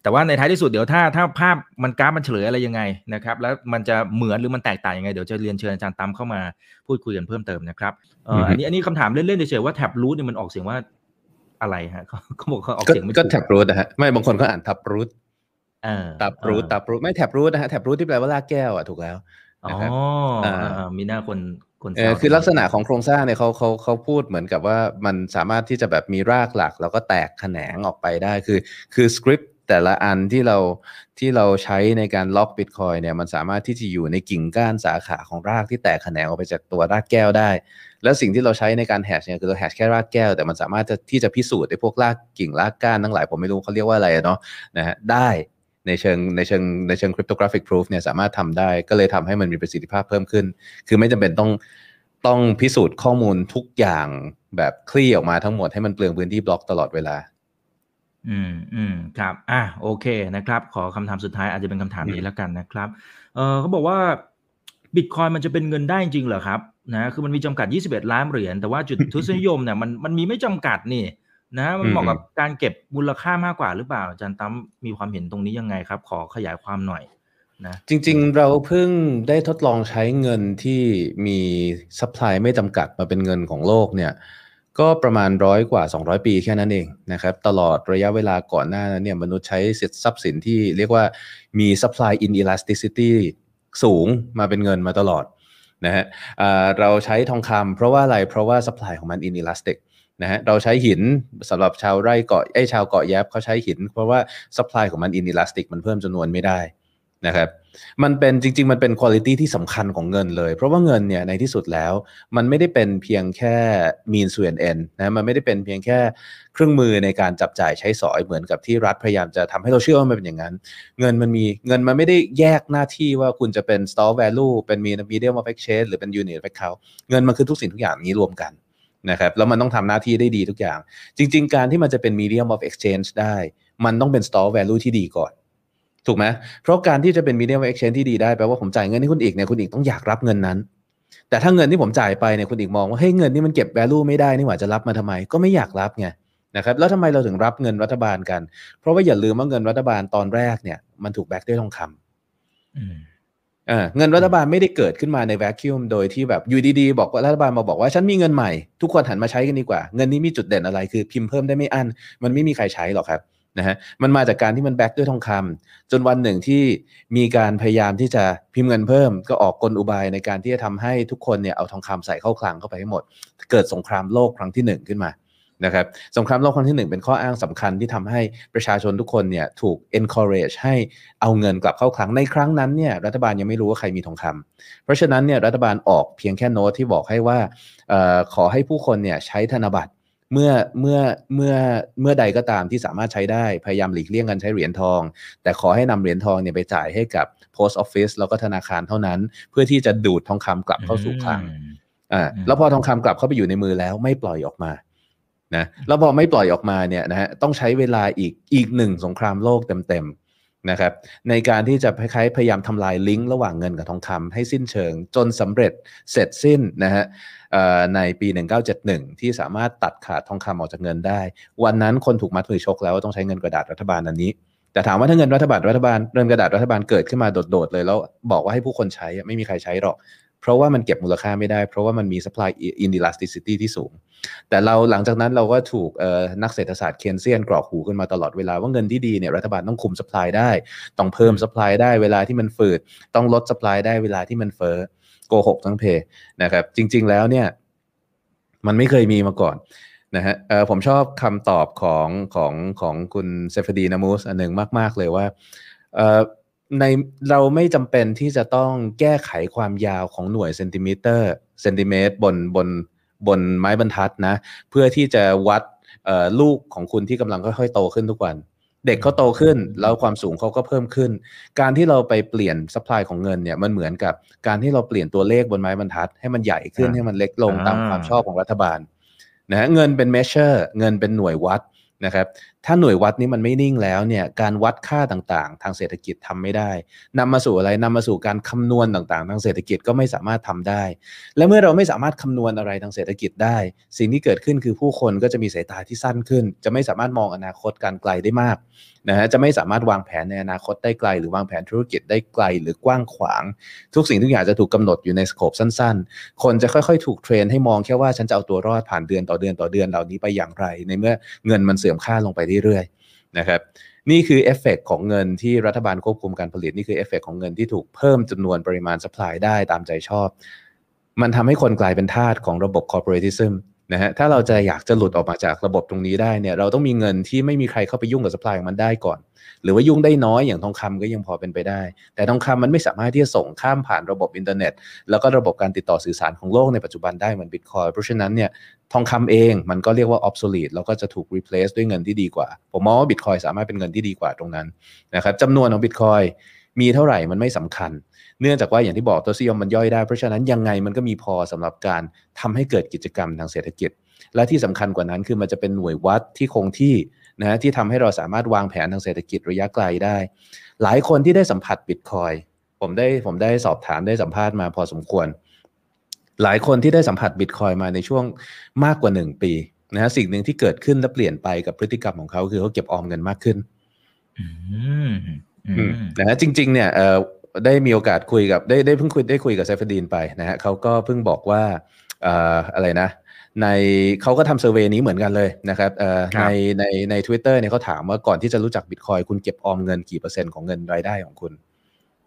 S1: แต่ว่าในท้ายที่สุดเดี๋ยวถ้าถ้าภาพมันกราฟมันเฉลยอะไรยังไงนะครับ แล้วมันจะเหมือนหรือมันแตกต่างยังไง เดี๋ยวจะเรียนเชิญอาจารย์ตั้มเข้ามาพูดคุยกันเพิ่มเติมนะครับเอ่ออันนี้อันนี้คำถามเล่นๆเฉยๆว่าแท็บรูทเนี่ยมันออกเสียงว่าอะไรฮะเขาเขาบอกเขาออก
S2: ก็
S1: เสียงไม่
S2: ก็
S1: ถูก
S2: แท็บรูทนะฮะไม่บางคนก็อ่านทับรูท
S1: เออ
S2: ตับรูท
S1: เออ
S2: ตับรูทไม่แท็บรูทนะฮะแท็บรูทที่แปลว่าลากแก้วอะถูกแล้ว
S1: อ๋อ
S2: นะครับ
S1: เอ
S2: อ่า
S1: อเออมีหน้าคนคน
S2: เออคือลักษณะของโครงสร้างเนี่ยเขาเขาเขาพูดเหมือนกับว่ามันสามารถที่จะแบบมีรากหลัก แล้วก็แตกแขนงออกไปได้คือคือสคริปต์แต่ละอันที่เราที่เราใช้ในการล็อกบิตคอยเนี่ยมันสามารถที่จะอยู่ในกิ่งก้านสาขาของรากที่แตกแขนงออกไปจากตัวรากแก้วได้ แล้วสิ่งที่เราใช้ในการแฮชเนี่ยคือเราแฮชแค่รากแก้ว แต่มันสามารถจะที่จะพิสูจน์ไอ้พวกรากกิ่งรากก้านทั้งหลายผมไม่รู้เขาเรียกว่าอะไรอะเนาะนะฮะได้ ในเชิงในเชิงในเชิง cryptographic proof เนี่ยสามารถทำได้ก็เลยทำให้มันมีประสิทธิภาพเพิ่มขึ้น คือไม่จำเป็นต้องต้องพิสูจน์ข้อมูลทุกอย่างแบบคลี่ออกมาทั้งหมดให้มันเปลืองพื้นที่บล็อกตลอดเวลา
S1: อืมอืมครับ อะโอเคนะครับ ขอคำถามสุดท้ายอาจจะเป็นคำถามนี้แล้วกันนะครับ เออเขาบอกว่าบิตคอยน์มันจะเป็นเงินได้จริงเหรอครับนะคือมันมีจำกัด 21 ล้านเหรียญแต่ว่าจุดทศนิยมเนี่ยมันมันมีไม่จำกัดนี่ นะมันเหมาะกับการเก็บมูลค่ามากกว่าหรือเปล่าอาจารย์ตั้มมีความเห็นตรงนี้ยังไงครับ ขอขยายความหน่อยนะ
S2: จริงๆ เราเพิ่งได้ทดลองใช้เงินที่มี supply ไม่จำกัดมาเป็นเงินของโลกเนี่ยก็ประมาณร้อยกว่า 200 ปีแค่นั้นเองนะครับตลอดระยะเวลาก่อนหน้านั้นเนี่ยมนุษย์ใช้สิทธิทรัพย์สินที่เรียกว่ามี supply inelasticity สูงมาเป็นเงินมาตลอดนะฮะอ่าเราใช้ทองคำเพราะว่าอะไรเพราะว่า supply ของมัน inelastic นะฮะเราใช้หินสำหรับชาวไร่เกาะไอ้ชาวเกาะแยบเขาใช้หิน เพราะว่า supply ของมัน inelastic มันเพิ่มจำนวนไม่ได้นะครับมันเป็นจริง ๆ มันเป็นคุณ i t y ที่สำคัญของเงินเลย เพราะว่าเงินเนี่ยในที่สุดแล้ว มันไม่ได้เป็นเพียงแค่ means to an end นะมันไม่ได้เป็นเพียงแค่เครื่องมือในการจับจ่ายใช้สอยเหมือนกับที่รัฐพยายามจะทำให้เราเชื่อว่ามันเป็นอย่างนั้น เงินมันมีเงินมันไม่ได้แยกหน้าที่ว่าคุณจะเป็น store value เป็น medium of exchange หรือเป็น unit of account เงินมันคือทุกสิ่งทุกอย่างนี้รวมกัน นะครับแล้วมันต้องทำหน้าที่ได้ดีทุกอย่าง จริง ๆ การที่มันจะเป็น medium of exchange ได้ มันต้องเป็น store value ที่ดีก่อน ถูกไหมเพราะการที่จะเป็น medium of exchange ที่ดีได้แปลว่าผมจ่ายเงินให้คุณอีกเนี่ยคุณอีกต้องอยากรับเงินนั้น แต่ถ้าเงินที่ผมจ่ายไปเนี่ยคุณอีกมองว่าเฮ้ยเงินนี่มันเก็บ value ไม่ได้นี่หว่าจะรับมาทำไม ก็ไม่อยากรับไงนะครับแล้วทำไมเราถึงรับเงินรัฐบาลกัน เพราะว่าอย่าลืมว่าเงินรัฐบาลตอนแรกเนี่ยมันถูกแบกด้วยทองคำ
S1: อืม
S2: เงินรัฐบาลไม่ได้เกิดขึ้นมาในแวคิวมโดยที่แบบอยู่ดีๆบอกว่ารัฐบาลมาบอกว่าฉันมีเงินใหม่ทุกคนหันมาใช้กันดีกว่า เงินนี้มีจุดเด่นอะไรคือพิมพ์เพิ่มได้ไม่อันมันไม่มีใครใช้หรอกครับนะฮะมันมาจากการที่มันแบ็กด้วยทองคำจนวันหนึ่งที่มีการพยายามที่จะพิมพ์เงินเพิ่ม ก็ออกกลอุบายในการที่จะทำให้ทุกคนเนี่ยเอาทองคำใส่เข้าคลังเข้าไปให้หมด เกิดสงครามโลกครั้งที่หนึ่งขึ้นมา นะครับสงครามโลกครั้งที่หนึ่งเป็นข้ออ้างสำคัญที่ทำให้ประชาชนทุกคนเนี่ยถูก encourage ให้เอาเงินกลับเข้าคลังในครั้งนั้นเนี่ยรัฐบาลยังไม่รู้ว่าใครมีทองคำเพราะฉะนั้นเนี่ยรัฐบาลออกเพียงแค่โน้ตที่บอกให้ว่าเออขอให้ผู้คนเนี่ยใช้ธนบัตรเมื่อเมื่อเมื่อเมื่อใดก็ตามที่สามารถใช้ได้พยายามหลีกเลี่ยงการใช้เหรียญทอง แต่ขอให้นำเหรียญทองเนี่ยไปจ่ายให้กับ post office แล้วก็ธนาคารเท่านั้น เพื่อที่จะดูดทองคำกลับเข้าสู่คลังอ่าแล้วพอทองคำกลับเข้าไปอยู่ในมือแล้วไม่ปล่อยออกมา นะแล้วพอไม่ปล่อยออกมาเนี่ยนะฮะต้องใช้เวลาอีกอีกหนึ่งสงครามโลกเต็มๆนะครับในการที่จะคล้ายๆพยายามทำลายลิงก์ระหว่างเงินกับทองคำให้สิ้นเชิง จนสำเร็จเสร็จสิ้นนะฮะในปี 1971 ที่สามารถตัดขาดทองคำออกจากเงินได้ วันนั้นคนถูกมัดมือชกแล้วต้องใช้เงินกระดาษรัฐบาลอันนี้ แต่ถามว่าถ้าเงินรัฐบาลรัฐบาลเงินกระดาษรัฐบาลเกิดขึ้นมาโดดๆเลยแล้วบอกว่าให้ผู้คนใช้ไม่มีใครใช้หรอก เพราะว่ามันเก็บมูลค่าไม่ได้ เพราะว่ามันมี supply inelasticity ที่สูง แต่เราหลังจากนั้นเราก็ถูกนักเศรษฐศาสตร์เคนเซียนกรอกหูขึ้นมาตลอดเวลาว่าเงินที่ดีเนี่ยรัฐบาลต้องคุม supply ได้ ต้องเพิ่ม supply ได้เวลาที่มันฝืด ต้องลด supply ได้เวลาที่มันเฟ้อโกหกทั้งเพนะครับ จริง ๆแล้วเนี่ยมันไม่เคยมีมาก่อนนะฮะผมชอบคำตอบของของของคุณเซฟดีนามูสอันหนึ่งมาก ๆ เลยว่า ในเราไม่จำเป็นที่จะต้องแก้ไขความยาวของหน่วยเซนติเมตรเซนติเมตรบนบนบนไม้บรรทัดนะ เพื่อที่จะวัดลูกของคุณที่กำลังค่อยๆโตขึ้นทุกวัน เด็กเขาโตขึ้น แล้วความสูงเขาก็เพิ่มขึ้น การที่เราไปเปลี่ยนสป라이ของเงินเนี่ยมันเหมือนกับการที่เราเปลี่ยนตัวเลขบนไม้บรรทัด ให้มันใหญ่ขึ้นให้มันเล็กลงตามความชอบของรัฐบาลนะเงินเป็น measure เงินเป็นหน่วยวัดนะครับถ้าหน่วยวัดนี้มันไม่นิ่งแล้วเนี่ยการวัดค่าต่างๆ ทางเศรษฐกิจทำไม่ได้นำมาสู่อะไรนำมาสู่การคำนวณต่างๆ ทางเศรษฐกิจก็ไม่สามารถทำได้ และเมื่อเราไม่สามารถคำนวณอะไรทางเศรษฐกิจได้ สิ่งที่เกิดขึ้นคือผู้คนก็จะมีสายตาที่สั้นขึ้น จะไม่สามารถมองอนาคตการไกลได้มากนะฮะจะไม่สามารถวางแผนในอนาคตได้ไกล หรือวางแผนธุรกิจได้ไกลหรือกว้างขวาง ทุกสิ่งทุกอย่างจะถูกกาหนดอยู่ในสโคปสั้น ๆ คนจะค่อยๆ ถูกเทรนให้มองแค่ว่าฉันจะเอาตัวรอดผ่านเดือนต่อเดือนต่อเดือนเหล่านี้ไปอย่างไร ในเมื่อเงินมันเสื่อมค่าลงไปเรื่อยๆนะครับนี่คือเอฟเฟกของเงินที่รัฐบาลควบคุมการผลิต นี่คือเอฟเฟกของเงินที่ถูกเพิ่มจำนวนปริมาณ supply ได้ตามใจชอบ มันทำให้คนกลายเป็นทาสของระบบ corporatism นะฮะถ้าเราจะอยากจะหลุดออกมาจากระบบตรงนี้ได้เนี่ยเราต้องมีเงินที่ไม่มีใครเข้าไปยุ่งกับ supply ของมันได้ก่อน หรือว่ายุ่งได้น้อยอย่างทองคำก็ยังพอเป็นไปได้ แต่ทองคำมันไม่สามารถที่จะส่งข้ามผ่านระบบอินเทอร์เน็ต แล้วก็ระบบการติดต่อสื่อสารของโลกในปัจจุบันได้เหมือนบิตคอยน์เพราะฉะนั้นเนี่ยทองคำเองมันก็เรียกว่า obsolete แล้วก็จะถูก replace ด้วยเงินที่ดีกว่า ผมมองว่าบิตคอยสามารถเป็นเงินที่ดีกว่าตรงนั้นนะครับจำนวนของบิตคอย มีเท่าไหร่มันไม่สำคัญ เนื่องจากว่าอย่างที่บอกตัวซียมมันย่อยได้ เพราะฉะนั้นยังไงมันก็มีพอสำหรับการทำให้เกิดกิจกรรมทางเศรษฐกิจ และที่สำคัญกว่านั้นคือมันจะเป็นหน่วยวัดที่คงที่นะที่ทำให้เราสามารถวางแผนทางเศรษฐกิจระยะไกลได้ หลายคนที่ได้สัมผัสบิตคอยผมได้ผมได้สอบถามได้สัมภาษณ์มาพอสมควร หลายคนที่ได้สัมผัสบิตคอยน์มาในช่วงมากกว่าหนึ่งปีนะฮะสิ่งหนึ่งที่เกิดขึ้นและเปลี่ยนไปกับพฤติกรรมของเขาคือเขาเก็บออมเงินมากขึ้น นะฮะจริง ๆ เนี่ยเออได้มีโอกาสคุยกับได้ได้เพิ่งคุยได้คุยกับไซฟดีนไปนะฮะเขาก็เพิ่งบอกว่าอะไรนะ ในเขาก็ทำ survey นี้เหมือนกันเลยนะครับในในในทวิตเตอร์เนี่ยเขาถามว่าก่อนที่จะรู้จักบิตคอยน์คุณเก็บออมเงินกี่เปอร์เซ็นต์ของเงินรายได้ของคุณ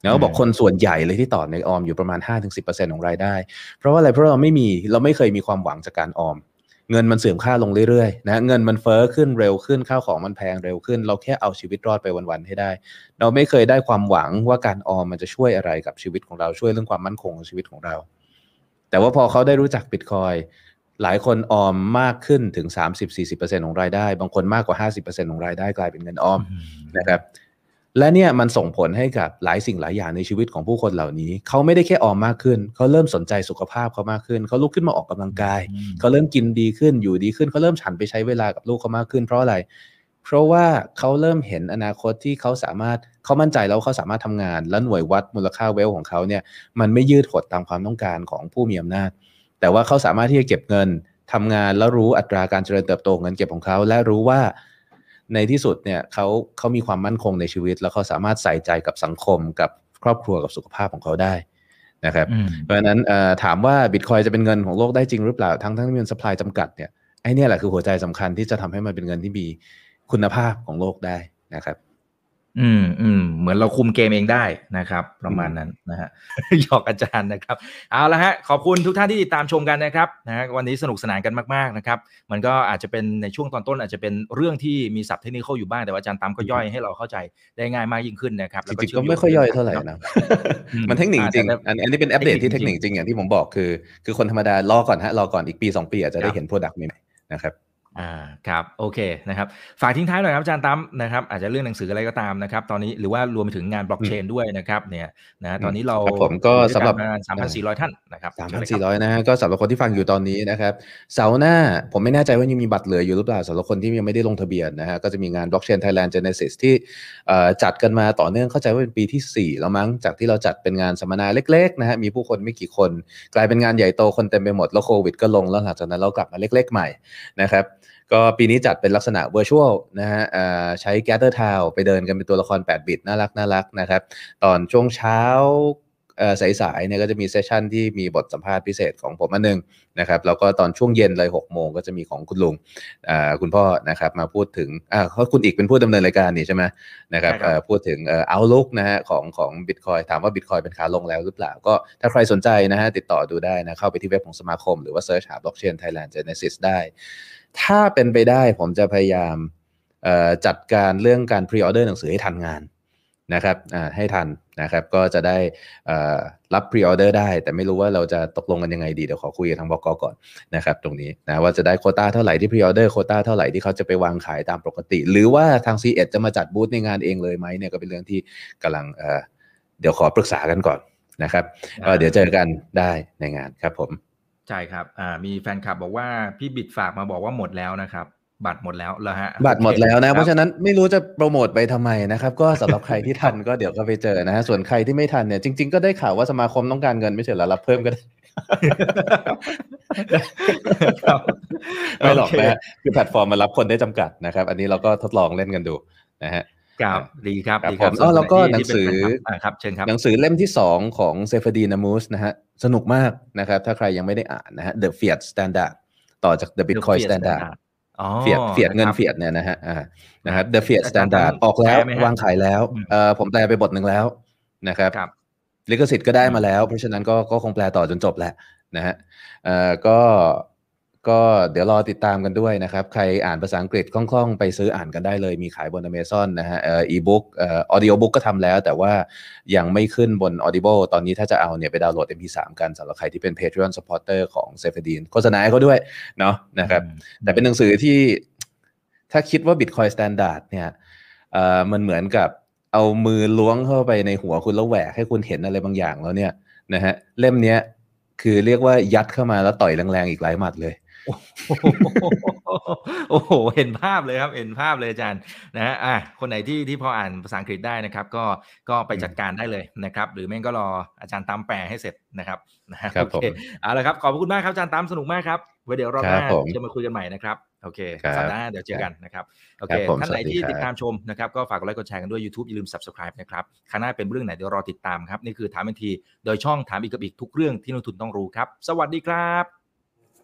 S2: แล้วบอกคนส่วนใหญ่เลยที่ตอบในออมอยู่ประมาณ 5-10%ของรายได้ เพราะว่าอะไรเพราะเราไม่มีเราไม่เคยมีความหวังจากการออม เงินมันเสื่อมค่าลงเรื่อยๆนะเงินมันเฟ้อขึ้นเร็วขึ้นข้าวของมันแพงเร็วขึ้น เราแค่เอาชีวิตรอดไปวันๆให้ได้ เราไม่เคยได้ความหวังว่าการออมมันจะช่วยอะไรกับชีวิตของเราช่วยเรื่องความมั่นคงของชีวิตของเรา แต่ว่าพอเขาได้รู้จักบิตคอยหลายคนออมมากขึ้นถึง 30-40%ของรายได้ บางคนมากกว่า 50%ของรายได้กลายเป็นเงินออมนะครับ และเนี่ยมันส่งผลให้กับหลายสิ่งหลายอย่างในชีวิตของผู้คนเหล่านี้ เขาไม่ได้แค่ออมมากขึ้น เขาเริ่มสนใจสุขภาพเขามากขึ้น เขาลุกขึ้นมาออกกำลังกาย เขาเริ่มกินดีขึ้นอยู่ดีขึ้น เขาเริ่มฉันไปใช้เวลากับลูกเขามากขึ้น เพราะอะไร เพราะว่าเขาเริ่มเห็นอนาคตที่เขาสามารถเขามั่นใจแล้วเขาสามารถทำงาน และหน่วยวัดมูลค่าเวลของเขาเนี่ยมันไม่ยืดหดตามความต้องการของผู้มีอำนาจ แต่ว่าเขาสามารถที่จะเก็บเงินทำงานแล้วรู้อัตราการเจริญเติบโตเงินเก็บของเขา และรู้ว่า ในที่สุดเนี่ยเขาเขามีความมั่นคงในชีวิต แล้วเขาสามารถใส่ใจกับสังคมกับครอบครัวกับสุขภาพของเขาได้นะครับ เพราะฉะนั้นถามว่าบิตคอยจะเป็นเงินของโลกได้จริงหรือเปล่า ทั้งทั้งมีเงินสป라이จำกัดเนี่ยไอ้นี่แหละคือหัวใจสำคัญที่จะทำให้มันเป็นเงินที่มีคุณภาพของโลกได้นะครับ
S1: อืมอืมเหมือนเราคุมเกมเองได้นะครับ ประมาณนั้นนะฮะหยอกอาจารย์นะครับ เอาละฮะขอบคุณทุกท่านที่ติดตามชมกันนะครับนะฮะวันนี้สนุกสนานกันมากๆนะครับ มันก็อาจจะเป็นในช่วงตอนต้นอาจจะเป็นเรื่องที่มีศัพท์เทคนิคอยู่บ้างแต่ว่าอาจารย์ตั้มก็ย่อยให้เราเข้าใจได้ง่ายมากยิ่งขึ้นนะครับ
S2: จริงๆก็ไม่ค่อยย่อยเท่าไหร่นะมันเทคนิคจริงอันนี้เป็นอัปเดตที่เทคนิคจริงอย่างที่ผมบอกคือ คือคนธรรมดารอก่อนฮะรอก่อนอีกปีสองปีอาจจะได้เห็น product ใหม่ๆนะครับ
S1: อ่าครับโอเคนะครับฝากทิ้งท้ายหน่อยครับอาจารย์ตั้มนะครับอาจจะเรื่องหนังสืออะไรก็ตามนะครับ ตอนนี้หรือว่ารวมไปถึงงานบล็อกเชนด้วยนะครับเนี่ยนะตอนนี้เรา
S2: ผมก็สำหรับ
S1: สามพันสี่ร้อยท่านนะครับ
S2: สามพันสี่ร้อยนะฮะก็สำหรับคนที่ฟังอยู่ตอนนี้นะครับเสาร์หน้าผมไม่แน่ใจว่ายังมีบัตรเหลืออยู่หรือเปล่าสำหรับคนที่ยังไม่ได้ลงทะเบียนนะฮะก็จะมีงานบล็อกเชนไทยแลนด์เจเนซิสที่จัดกันมาต่อเนื่องเข้าใจว่าเป็นปีที่ 4 แล้วมั้งจากที่เราจัดเป็นงานสัมมนาเล็กๆนะฮะมีผู้คนไม่กี่คน กลายเป็นงานใหญ่โตคนเต็มไปหมดแล้วโควิดก็ลงแล้วหลังจากนั้นเรากลับมาเล็ก ๆ ใหม่นะครับ ก็ปีนี้จัดเป็นลักษณะ virtual นะฮะใช้ Gather Town ไปเดินกันเป็นตัวละคร 8 บิต น่ารักน่ารักนะครับ ตอนช่วงเช้าสายๆเนี่ยก็จะมี session ที่มีบทสัมภาษณ์พิเศษของผมอันนึงนะครับแล้วก็ตอนช่วงเย็นเลย6โมงก็จะมีของคุณลุงคุณพ่อนะครับมาพูดถึงอ่าเขาคุณอีกเป็นผู้ดำเนินรายการนี่ใช่ไหมนะครับพูดถึง outlook นะฮะของของบิตคอยน์ถามว่าบิตคอยน์เป็นขาลงแล้วหรือเปล่า ก็ถ้าใครสนใจนะฮะติดต่อดูได้นะเข้าไปที่เว็บของสมาคม หรือว่า search หา Blockchain Thailand Genesis ได้ ถ้าเป็นไปได้ผมจะพยายามจัดการเรื่องการ pre-order หนังสือให้ทันงานนะครับให้ทันนะครับก็จะได้รับ pre-order ได้ แต่ไม่รู้ว่าเราจะตกลงกันยังไงดี เดี๋ยวขอคุยกับทางบกก่อนนะครับตรงนี้นะว่าจะได้โควตาเท่าไหร่ที่ pre-order โควตาเท่าไหร่ที่เขาจะไปวางขายตามปกติ หรือว่าทาง c ีเจะมาจัดบูธในงานเองเลยไหมเนี่ยก็เป็นเรื่องที่กำลังเดี๋ยวขอปรึกษากันก่อนนะครับเดี๋ยวเจอกันได้ในงานครับผม
S1: ใช่ครับอ่ามีแฟนคลับบอกว่าพี่บิดฝากมาบอกว่าหมดแล้วนะครับ บัตรหมดแล้วแล้วฮะ
S2: บัตรหมดแล้วนะ เพราะฉะนั้นไม่รู้จะโปรโมทไปทำไมนะครับ ก็สำหรับใครที่ทันก็เดี๋ยวก็ไปเจอนะฮะส่วนใครที่ไม่ทันเนี่ยจริงๆก็ได้ข่าวว่าสมาคมต้องการเงินไม่ใช่หรอรับเพิ่มก็ได้ไม่หรอกนะคือแพลตฟอร์มมารับคนได้จำกัดนะครับ อันนี้เราก็ทดลองเล่นกันดูนะฮะ
S1: ครับดีครับ
S2: ดีครับแล้วก็หนังสือ
S1: ครับเชิญครับ
S2: หนังสือเล่มที่สองของ Saifedean Ammous นะฮะสนุกมากนะครับ ถ้าใครยังไม่ได้อ่านนะฮะ The Fiat Standard ต่อจาก The Bitcoin Standard Fiat Fiat เงิน Fiatเนี่ยนะฮะอ่านะครับ The Fiat Standard ออกแล้ววางขายแล้วเอ่อผมแปลไปบทหนึ่งแล้วนะครับลิขสิทธิ์ก็ได้มาแล้ว เพราะฉะนั้นก็ก็คงแปลต่อจนจบแหละนะฮะเอ่อก็ ก็เดี๋ยวรอติดตามกันด้วยนะครับ ใครอ่านภาษาอังกฤษคล่องๆ ไปซื้ออ่านกันได้เลยมีขายบน Amazon นะฮะเอ่ออีบุ๊กเอ่อ audiobook ก็ทำแล้ว แต่ว่ายังไม่ขึ้นบน Audible ตอนนี้ถ้าจะเอาเนี่ยไปดาวน์โหลด MP3 กันสำหรับใครที่เป็น Patreon supporter ของเซฟดีนโฆษณาให้เขาด้วยเนาะนะครับแต่เป็นหนังสือที่ถ้าคิดว่า Bitcoin Standard เนี่ยเอ่อมันเหมือนกับเอามือล้วงเข้าไปในหัวคุณแล้วแหวกให้คุณเห็นอะไรบางอย่างแล้วเนี่ยนะฮะเล่มเนี้ยคือเรียกว่ายัดเข้ามาแล้วต่อยแรงๆอีกหลายหมัดเลย
S1: โอ้โห เห็นภาพเลยครับ เห็นภาพเลยอาจารย์นะฮะอะคนไหนที่ที่พออ่านภาษาอังกฤษได้นะครับ ก็ก็ไปจัดการได้เลยนะครับ หรือไม่ก็รออาจารย์ตามแปลให้เสร็จนะครับ
S2: นะครับโอเค
S1: เอาละครับ ขอบคุณมากครับอาจารย์ตามสนุกมากครับไว้เดี๋ยวรอบหน้าจะมาคุยกันใหม่นะครับโอเคสัปดาห์หน้าเดี๋ยวเจอกันนะครับโอเคท่านไหนที่ติดตามชมนะครับก็ฝากกดไลค์กดแชร์กันด้วย YouTube อย่าลืม subscribe นะครับข้างหน้าเป็นเรื่องไหนเดี๋ยวรอติดตามครับนี่คือถามบันทีโดยช่องถามอีกกับอีกทุกเรื่องที่นักทุนต้องรู้ครับ สวัสดีครับ